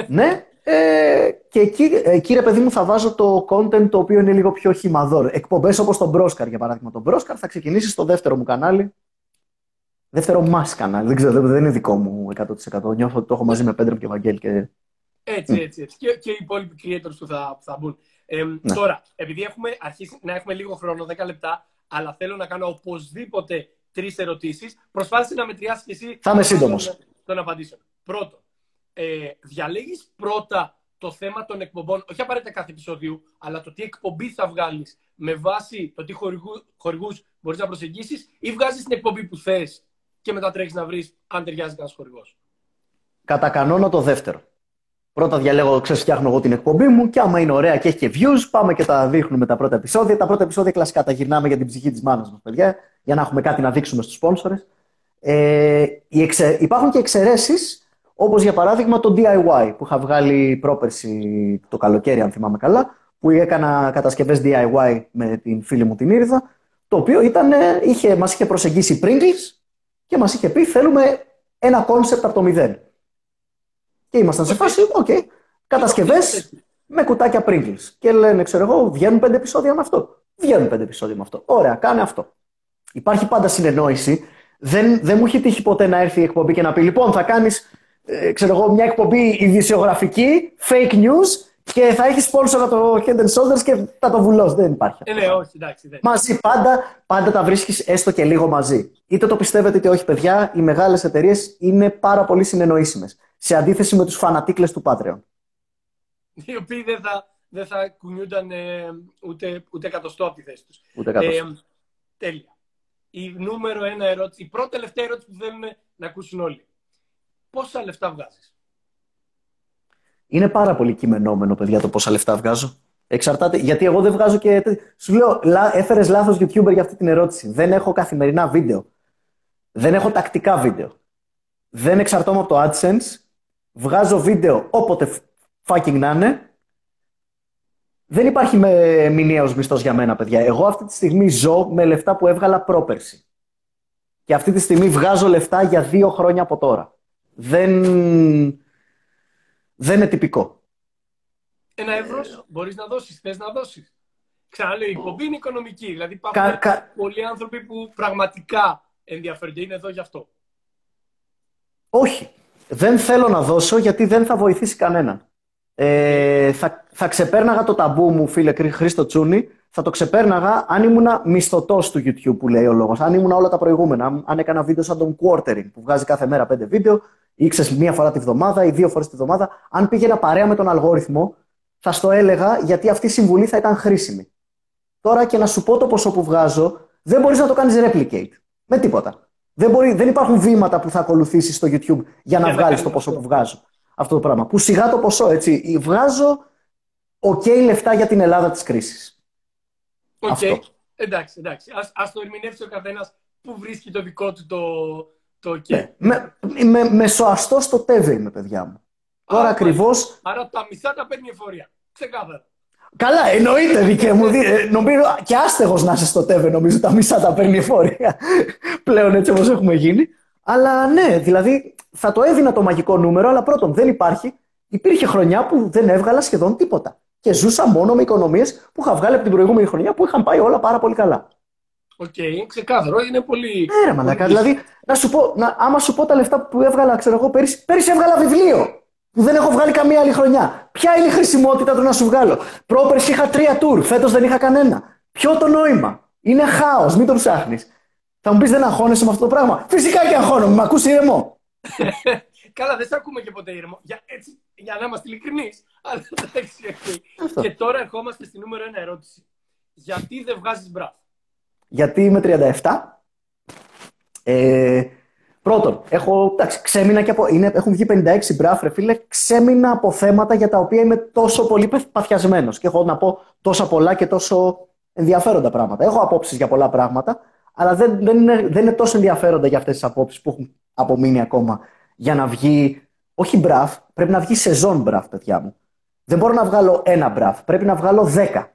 ναι. Ε, και εκεί, εκεί, ρε παιδί μου, θα βάζω το content το οποίο είναι λίγο πιο χυμαδόρ. Εκπομπές όπως τον Μπρόσκαρ, για παράδειγμα. Τον Μπρόσκαρ θα ξεκινήσει στο δεύτερο μου κανάλι. Δεύτερο μας κανάλι. Δεν ξέρω, δεν- δεν είναι δικό μου 100%. Νιώθω ότι το έχω μαζί με Πέντρο και Βαγγέλη. Και... Έτσι, έτσι, έτσι. Και, και οι υπόλοιποι creators που θα, που θα μπουν. Ε, Ναι. Τώρα, επειδή έχουμε αρχίσει να έχουμε λίγο χρόνο, 10 λεπτά, αλλά θέλω να κάνω οπωσδήποτε τρεις ερωτήσεις, προσπάθησε να μετριάσεις και εσύ. Θα είμαι τον σύντομος. χρόνο Των απαντήσεων. Πρώτον, ε, διαλέγεις πρώτα το θέμα των εκπομπών, όχι απαραίτητα κάθε επεισόδιο, αλλά το τι εκπομπή θα βγάλεις με βάση το τι χορηγού μπορείς να προσεγγίσεις, ή βγάζεις την εκπομπή που θες και μετά τρέχεις να βρεις αν ταιριάζει κανένας χορηγός. Κατά κανόνα το δεύτερο. Πρώτα διαλέγω, ξέρεις, φτιάχνω εγώ την εκπομπή μου και άμα είναι ωραία και έχει και views, πάμε και τα δείχνουμε τα πρώτα επεισόδια. Τα πρώτα επεισόδια κλασικά τα γυρνάμε για την ψυχή της μάνας μας, παιδιά, για να έχουμε κάτι να δείξουμε στους sponsors. Ε, οι εξε... Υπάρχουν και εξαιρέσεις, όπως για παράδειγμα το DIY που είχα βγάλει πρόπερση το καλοκαίρι, αν θυμάμαι καλά, που έκανα κατασκευές DIY με την φίλη μου την Ήρδα, το οποίο ήταν, είχε, μας είχε προσεγγίσει Pringles και μας είχε πει θέλουμε ένα concept από το μηδέν. Και ήμασταν σε φάση, OK, okay, κατασκευέ με κουτάκια Pringles. Και λένε, ξέρω εγώ, βγαίνουν πέντε επεισόδια με αυτό. Βγαίνουν πέντε επεισόδια με αυτό. Ωραία, κάνε αυτό. Υπάρχει πάντα συνεννόηση. Δεν, δεν μου έχει τύχει ποτέ να έρθει η εκπομπή και να πει: Λοιπόν, θα κάνεις ε, ξέρω εγώ, μια εκπομπή ειδησεογραφική, fake news και θα έχεις sponsor το Head and Shoulders και θα το βουλώσεις. Δεν υπάρχει. Ε, ναι, όχι, εντάξει. Δεν. Μαζί, πάντα, πάντα τα βρίσκεις έστω και λίγο μαζί. Είτε το πιστεύετε είτε όχι, παιδιά, οι μεγάλες εταιρείες είναι πάρα πολύ συνεννοήσιμες. Σε αντίθεση με τους φανατίκλες του Patreon. Οι οποίοι δεν θα, δεν θα κουνιούνταν ε, ούτε, ούτε εκατοστό από τη θέση τους. Ούτε εκατοστό. Ε, τέλεια. Η νούμερο ένα ερώτηση, η πρώτη τελευταία ερώτηση που θέλουν να ακούσουν όλοι. Πόσα λεφτά βγάζεις; Είναι πάρα πολύ κειμενόμενο, παιδιά, το πόσα λεφτά βγάζω. Εξαρτάται, γιατί εγώ δεν βγάζω και. Σου λέω, έφερες λάθος YouTuber για αυτή την ερώτηση. Δεν έχω καθημερινά βίντεο. Δεν έχω τακτικά βίντεο. Δεν εξαρτώμαι από το AdSense. Βγάζω βίντεο όποτε fucking να είναι. Δεν υπάρχει με μηνιαίος μισθός για μένα, παιδιά. Εγώ αυτή τη στιγμή ζω με λεφτά που έβγαλα πρόπερση. Και αυτή τη στιγμή βγάζω λεφτά για δύο χρόνια από τώρα. Δεν, δεν είναι τυπικό. Ένα ευρώ μπορείς να δώσεις, θες να δώσεις. Ξαναλέω, η εκπομπή είναι οικονομική. Δηλαδή υπάρχουν κα, πολλοί άνθρωποι που πραγματικά ενδιαφέρονται. Είναι εδώ γι' αυτό. Όχι. Δεν θέλω να δώσω γιατί δεν θα βοηθήσει κανέναν. Ε, θα, θα ξεπέρναγα το ταμπού μου, φίλε Χρήστο Τσούνη, θα το ξεπέρναγα αν ήμουν μισθωτός του YouTube που λέει ο λόγος. Αν ήμουν όλα τα προηγούμενα. Αν έκανα βίντεο σαν τον Quartering που βγάζει κάθε μέρα πέντε βίντεο, ή ξέρει μία φορά τη βδομάδα ή δύο φορές τη βδομάδα. Αν πήγαινα παρέα με τον αλγόριθμο, θα στο έλεγα γιατί αυτή η συμβουλή θα ήταν χρήσιμη. Τώρα και να σου πω το ποσό που βγάζω, δεν μπορείς να το κάνεις replicate. Με τίποτα. Δεν, μπορεί, δεν υπάρχουν βήματα που θα ακολουθήσεις στο YouTube για να βγάλεις το ποσό που βγάζω. Αυτό το πράγμα. Που σιγά το ποσό, έτσι. Βγάζω οκ λεφτά για την Ελλάδα της κρίσης. Οκ. Εντάξει, εντάξει. Ας, ας το ερμηνεύσει ο καθένας που βρίσκει το δικό του το, το OK. Ναι. Με, με, μεσοαστός στο ΤΕΒΕ είμαι, παιδιά μου. Τώρα ακριβώς. Άρα τα μισά τα παίρνει εφορία. Ξεκάθαρα. Καλά, εννοείται δικέ μου. Ε, νομίζω και άστεγος να είσαι στο ΤΕΒΕ, νομίζω τα μισά τα παίρνει εφορία. Πλέον έτσι όπως έχουμε γίνει. Αλλά ναι, δηλαδή θα το έδινα το μαγικό νούμερο, αλλά πρώτον δεν υπάρχει. Υπήρχε χρονιά που δεν έβγαλα σχεδόν τίποτα. Και ζούσα μόνο με οικονομίες που είχα βγάλει από την προηγούμενη χρονιά που είχαν πάει όλα πάρα πολύ καλά. OK, okay, ξεκάθαρο, είναι πολύ. Ναι, ρε μαλάκα. Δηλαδή, να σου πω, να, άμα σου πω τα λεφτά που έβγαλα, ξέρω εγώ, πέρυσι, πέρυσι έβγαλα βιβλίο. Που δεν έχω βγάλει καμία άλλη χρονιά. Ποια είναι η χρησιμότητα του να σου βγάλω; Πρόπερσι είχα τρία τουρ, φέτος δεν είχα κανένα. Ποιο το νόημα; Είναι χάος, μην το ψάχνεις. Θα μου πεις δεν αγχώνεσαι με αυτό το πράγμα. Φυσικά και αγχώνομαι, με ακούς ήρεμο. Καλά, δεν σε ακούμε και ποτέ ήρεμο. Για, έτσι, για να είμαστε ειλικρινείς. Αλλά εντάξει, Και τώρα ερχόμαστε στη νούμερο ένα ερώτηση. Γιατί δεν βγάζεις μπραφ; Γιατί είμαι 37. Ε, πρώτον, έχω, εντάξει, ξέμεινα και από, είναι, έχουν βγει 56 μπράφ, φίλε, ξέμεινα από θέματα για τα οποία είμαι τόσο πολύ παθιασμένος και έχω να πω τόσα πολλά και τόσο ενδιαφέροντα πράγματα. Έχω απόψεις για πολλά πράγματα, αλλά δεν, δεν, είναι, δεν είναι τόσο ενδιαφέροντα για αυτές τις απόψεις που έχουν απομείνει ακόμα για να βγει. Όχι μπραφ, πρέπει να βγει σεζόν μπραφ, παιδιά μου. Δεν μπορώ να βγάλω ένα μπραφ, πρέπει να βγάλω δέκα.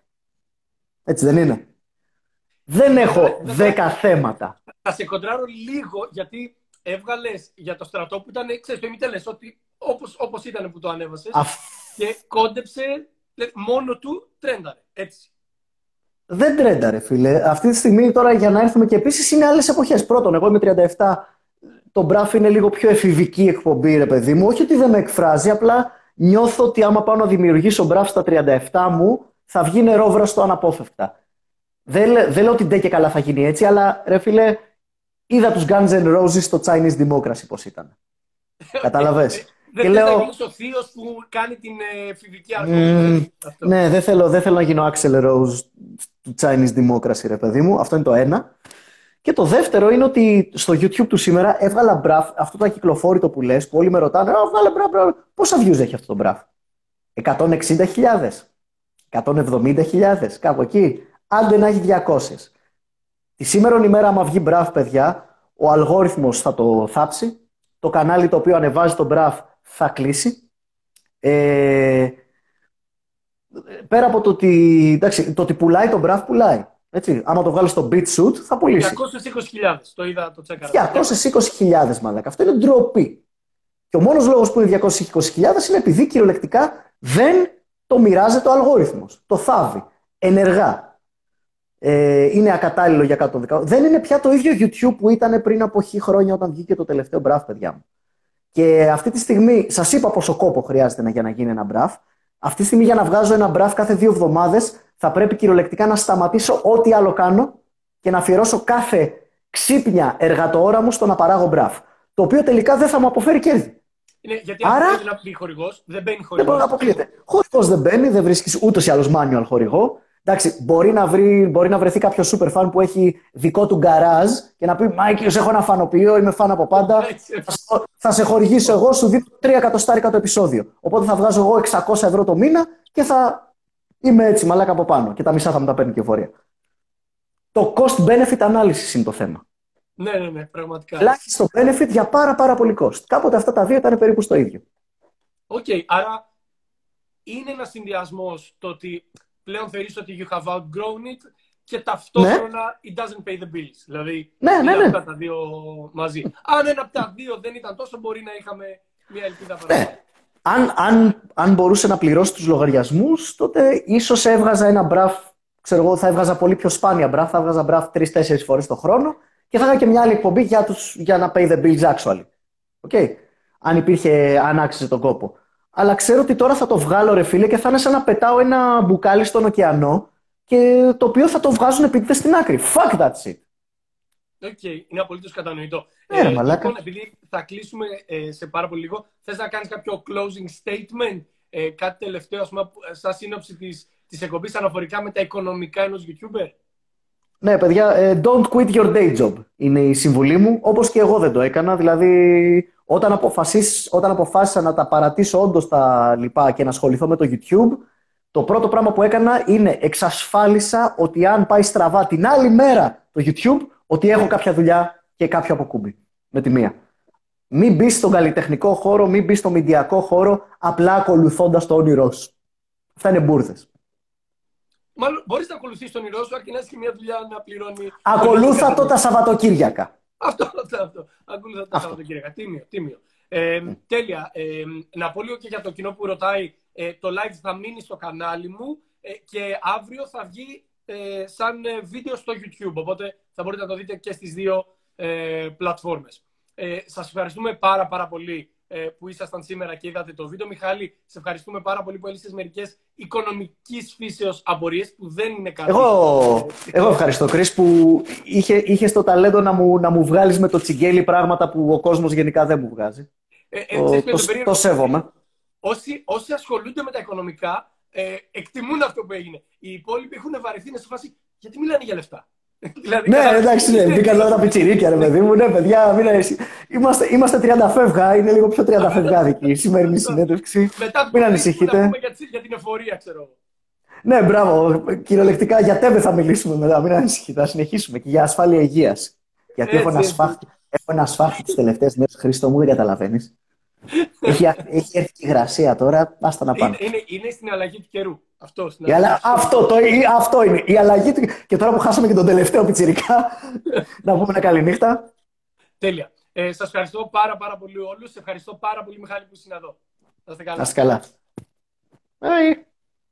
Έτσι δεν είναι; Δεν έχω δέκα θέματα. Θα σε κοντράρω λίγο γιατί έβγαλες για το στρατό που ήταν, ξέρεις, το ημιτελές, ότι όπως, όπως ήταν που το ανέβασες. και κόντεψε μόνο του trendαρε, έτσι. Δεν trendαρε, φίλε. Αυτή τη στιγμή τώρα για να έρθουμε και επίσης είναι άλλες εποχές. Πρώτον, εγώ είμαι 37. Το μπράφ είναι λίγο πιο εφηβική εκπομπή, ρε παιδί μου. Όχι ότι δεν με εκφράζει, απλά νιώθω ότι άμα πάω να δημιουργήσω μπράφ στα 37 μου, θα βγει νερόβραστο αναπόφευκτα. Δεν, δεν λέω ότι ντε και καλά θα γίνει έτσι, αλλά ρε φίλε, είδα τους Guns N' Roses στο Chinese Democracy πώς ήταν. Καταλαβες. Ε, δεν και λέω... ο θείος που κάνει την ε, φιβική αρχή. ναι, δεν θέλω, δεν θέλω να γίνω Axel Rose του Chinese Democracy, ρε παιδί μου. Αυτό είναι το ένα. Και το δεύτερο είναι ότι στο YouTube του σήμερα έβγαλα μπραφ, αυτό το ακυκλοφόρητο που λες, που όλοι με ρωτάνε, Α, βγάλε μπραφ, μπραφ. Πόσα views έχει αυτό το μπραφ; 160.000, 170.000, κάπου εκεί άντε να έχει 200. Τη σήμερα ημέρα, άμα βγει μπραφ, παιδιά, ο αλγόριθμος θα το θάψει, το κανάλι το οποίο ανεβάζει τον μπραφ θα κλείσει. Ε, πέρα από το ότι, εντάξει, το ότι πουλάει τον μπραφ, πουλάει. Έτσι, άμα το βγάλεις στο BitShoot, θα πουλήσει. 220.000, το είδα, το τσέκαρα. 220.000, μάλλον. Αυτό είναι ντροπή. Και ο μόνος λόγος που είναι 220.000 είναι επειδή κυριολεκτικά δεν το μοιράζεται ο αλγόριθμος. Το θάβει. Ενεργά ε, είναι ακατάλληλο για κάτω των Δεν είναι πια το ίδιο YouTube που ήταν πριν από χι χρόνια όταν βγήκε το τελευταίο μπραφ, παιδιά μου. Και αυτή τη στιγμή, σας είπα πόσο κόπο χρειάζεται για να γίνει ένα μπραφ. Αυτή τη στιγμή για να βγάζω ένα μπραφ κάθε δύο εβδομάδες θα πρέπει κυριολεκτικά να σταματήσω ό,τι άλλο κάνω και να αφιερώσω κάθε ξύπνια εργατοόρα μου στο να παράγω μπραφ. Το οποίο τελικά δεν θα μου αποφέρει κέρδη. Είναι, γιατί Άρα- αν θέλεις να πει χορηγός, δεν μπαίνει Δεν χορηγό. μπορεί να αποκλείεται. Χορηγός δεν μπαίνει, δεν βρίσκεις ούτως ή άλλως manual χορηγό. Εντάξει, μπορεί να, βρει, μπορεί να βρεθεί κάποιος super fan που έχει δικό του γκαράζ και να πει Μάικ, έχω ένα φανοποιείο, είμαι φαν από πάντα. Έτσι. Θα σε- θα σε χορηγήσω εγώ, σου δίνω 3 εκατοστάρικα το επεισόδιο. Οπότε θα βγάζω εγώ 600 ευρώ το μήνα και θα είμαι έτσι μαλάκα από πάνω. Και τα μισά θα μου τα παίρνει και η εφορία. Το cost benefit analysis είναι το θέμα. Ναι, ναι, ναι, πραγματικά. Ελάχιστο benefit για πάρα πάρα πολύ cost. Κάποτε αυτά τα δύο ήταν περίπου στο ίδιο. Οκ, άρα είναι ένας συνδυασμός το ότι πλέον θεωρείς ότι you have outgrown it και ταυτόχρονα it doesn't pay the bills. Δηλαδή, Ναι, είναι ναι, ναι. αυτά τα δύο μαζί. Αν ένα από τα δύο δεν ήταν τόσο, μπορεί να είχαμε μια ελπίδα παραπάνω. Ναι. Αν, αν, αν μπορούσε να πληρώσει τους λογαριασμούς, τότε ίσως έβγαζα ένα μπραφ, ξέρω εγώ, θα έβγαζα πολύ πιο σπάνια μπραφ, θα έβγαζα μπραφ τρεις-τέσσερις φορές το χρόνο και θα είχα και μια άλλη εκπομπή για, τους, για να pay the bills actually. Okay. Αν υπήρχε, αν άξιζε τον κόπο. Αλλά ξέρω ότι τώρα θα το βγάλω ρε φίλε και θα είναι σαν να πετάω ένα μπουκάλι στον ωκεανό και το οποίο θα το βγάζουν επίτηδες στην άκρη. Fuck that shit. OK, είναι απολύτως κατανοητό. Ναι, ρε, μαλάκα. λοιπόν, επειδή θα κλείσουμε ε, σε πάρα πολύ λίγο, θες να κάνεις κάποιο closing statement, ε, κάτι τελευταίο, ας πούμε, που- ε, σαν σύνοψη της της εκπομπής αναφορικά με τα οικονομικά ενός YouTuber; Ναι, παιδιά, ε, don't quit your day job είναι η συμβουλή μου, όπως και εγώ δεν το έκανα. Δηλαδή, όταν, αποφασίσεις, όταν αποφάσισα να τα παρατήσω όντως τα λοιπά και να ασχοληθώ με το YouTube, το πρώτο πράγμα που έκανα είναι εξασφάλισα ότι αν πάει στραβά την άλλη μέρα το YouTube, ότι έχω κάποια δουλειά και κάποιο αποκούμπι. Με τη μία. Μην μπει στον καλλιτεχνικό χώρο, μην μπει στο μηντιακό χώρο, απλά ακολουθώντας το όνειρό σου. Αυτά είναι μπουρδες. Μάλλον μπορείς να ακολουθείς τον όνειρό σου, αρκεί να έχεις και μια δουλειά να πληρώνει. Ακολούθα το τα Σαββατοκύριακα. Αυτό, αυτό, αυτό. Ακολουθά τα Σαββατοκύριακα. Τίμιο, τίμιο. Ε, τέλεια. Ε, να πω λίγο και για το κοινό που ρωτάει. Ε, το live θα μείνει στο κανάλι μου ε, και αύριο θα βγει ε, σαν ε, βίντεο στο YouTube. Οπότε θα μπορείτε να το δείτε και στις δύο ε, πλατφόρμες. Ε, σας ευχαριστούμε πάρα πάρα πολύ ε, που ήσασταν σήμερα και είδατε το βίντεο. Μιχάλη, σε ευχαριστούμε πάρα πολύ που έλυσες μερικές οικονομικής φύσεως απορίες που δεν είναι κάτι. Εγώ, ε, εγώ ευχαριστώ, Κρις, που είχε, είχες το ταλέντο να μου, να μου βγάλεις με το τσιγκέλι πράγματα που ο κόσμος γενικά δεν μου βγάζει. Ε, ε, Το, ξέρεις ποιο είναι το, περίεργο; το σέβομαι. όσοι, όσοι ασχολούνται με τα οικονομικά ε, εκτιμούν αυτό που έγινε. Οι υπόλοιποι έχουν βαρεθεί να σε φάση γιατί μιλάνε για λεφτά; Δηλαδή, Ναι, καλά, εντάξει, ναι, είναι- μπήκαν τώρα τα πιτσιρίκια, ρε παιδί μου. Ναι, παιδιά, μην αρέσει. Είμαστε, είμαστε 30 φεύγα, είναι λίγο πιο 30 φευγάδικη η σημερινή συνέντευξη. Μετά από Μην το ανησυχείτε. Να πούμε για, τις- για την εφορία, ξέρω εγώ. Ναι, μπράβο. Κυριολεκτικά για τέμπε θα μιλήσουμε μετά. Μην ανησυχείτε. Θα συνεχίσουμε και για ασφάλεια υγείας. Γιατί έχω ένα Έτσι, σφάχτη, έχω ένα σφάχτη τις τελευταίες μέρες. Χρήστο μου, δεν καταλαβαίνεις. Έχει, έχει έρθει η υγρασία τώρα. Άστα να πάμε. Είναι, είναι, είναι στην αλλαγή του καιρού. Αυτό, στην Η αλλα- αλλαγή. αυτό, το, η- αυτό είναι. Η αλλαγή του. Και τώρα που χάσαμε και τον τελευταίο πιτσιρικά, να πούμε ένα καληνύχτα. Τέλεια. Ε, Σας ευχαριστώ πάρα, πάρα πολύ όλους. Ευχαριστώ πάρα πολύ, Μιχάλη, που ήσουν εδώ. Να είστε καλά. Να είστε καλά. Bye.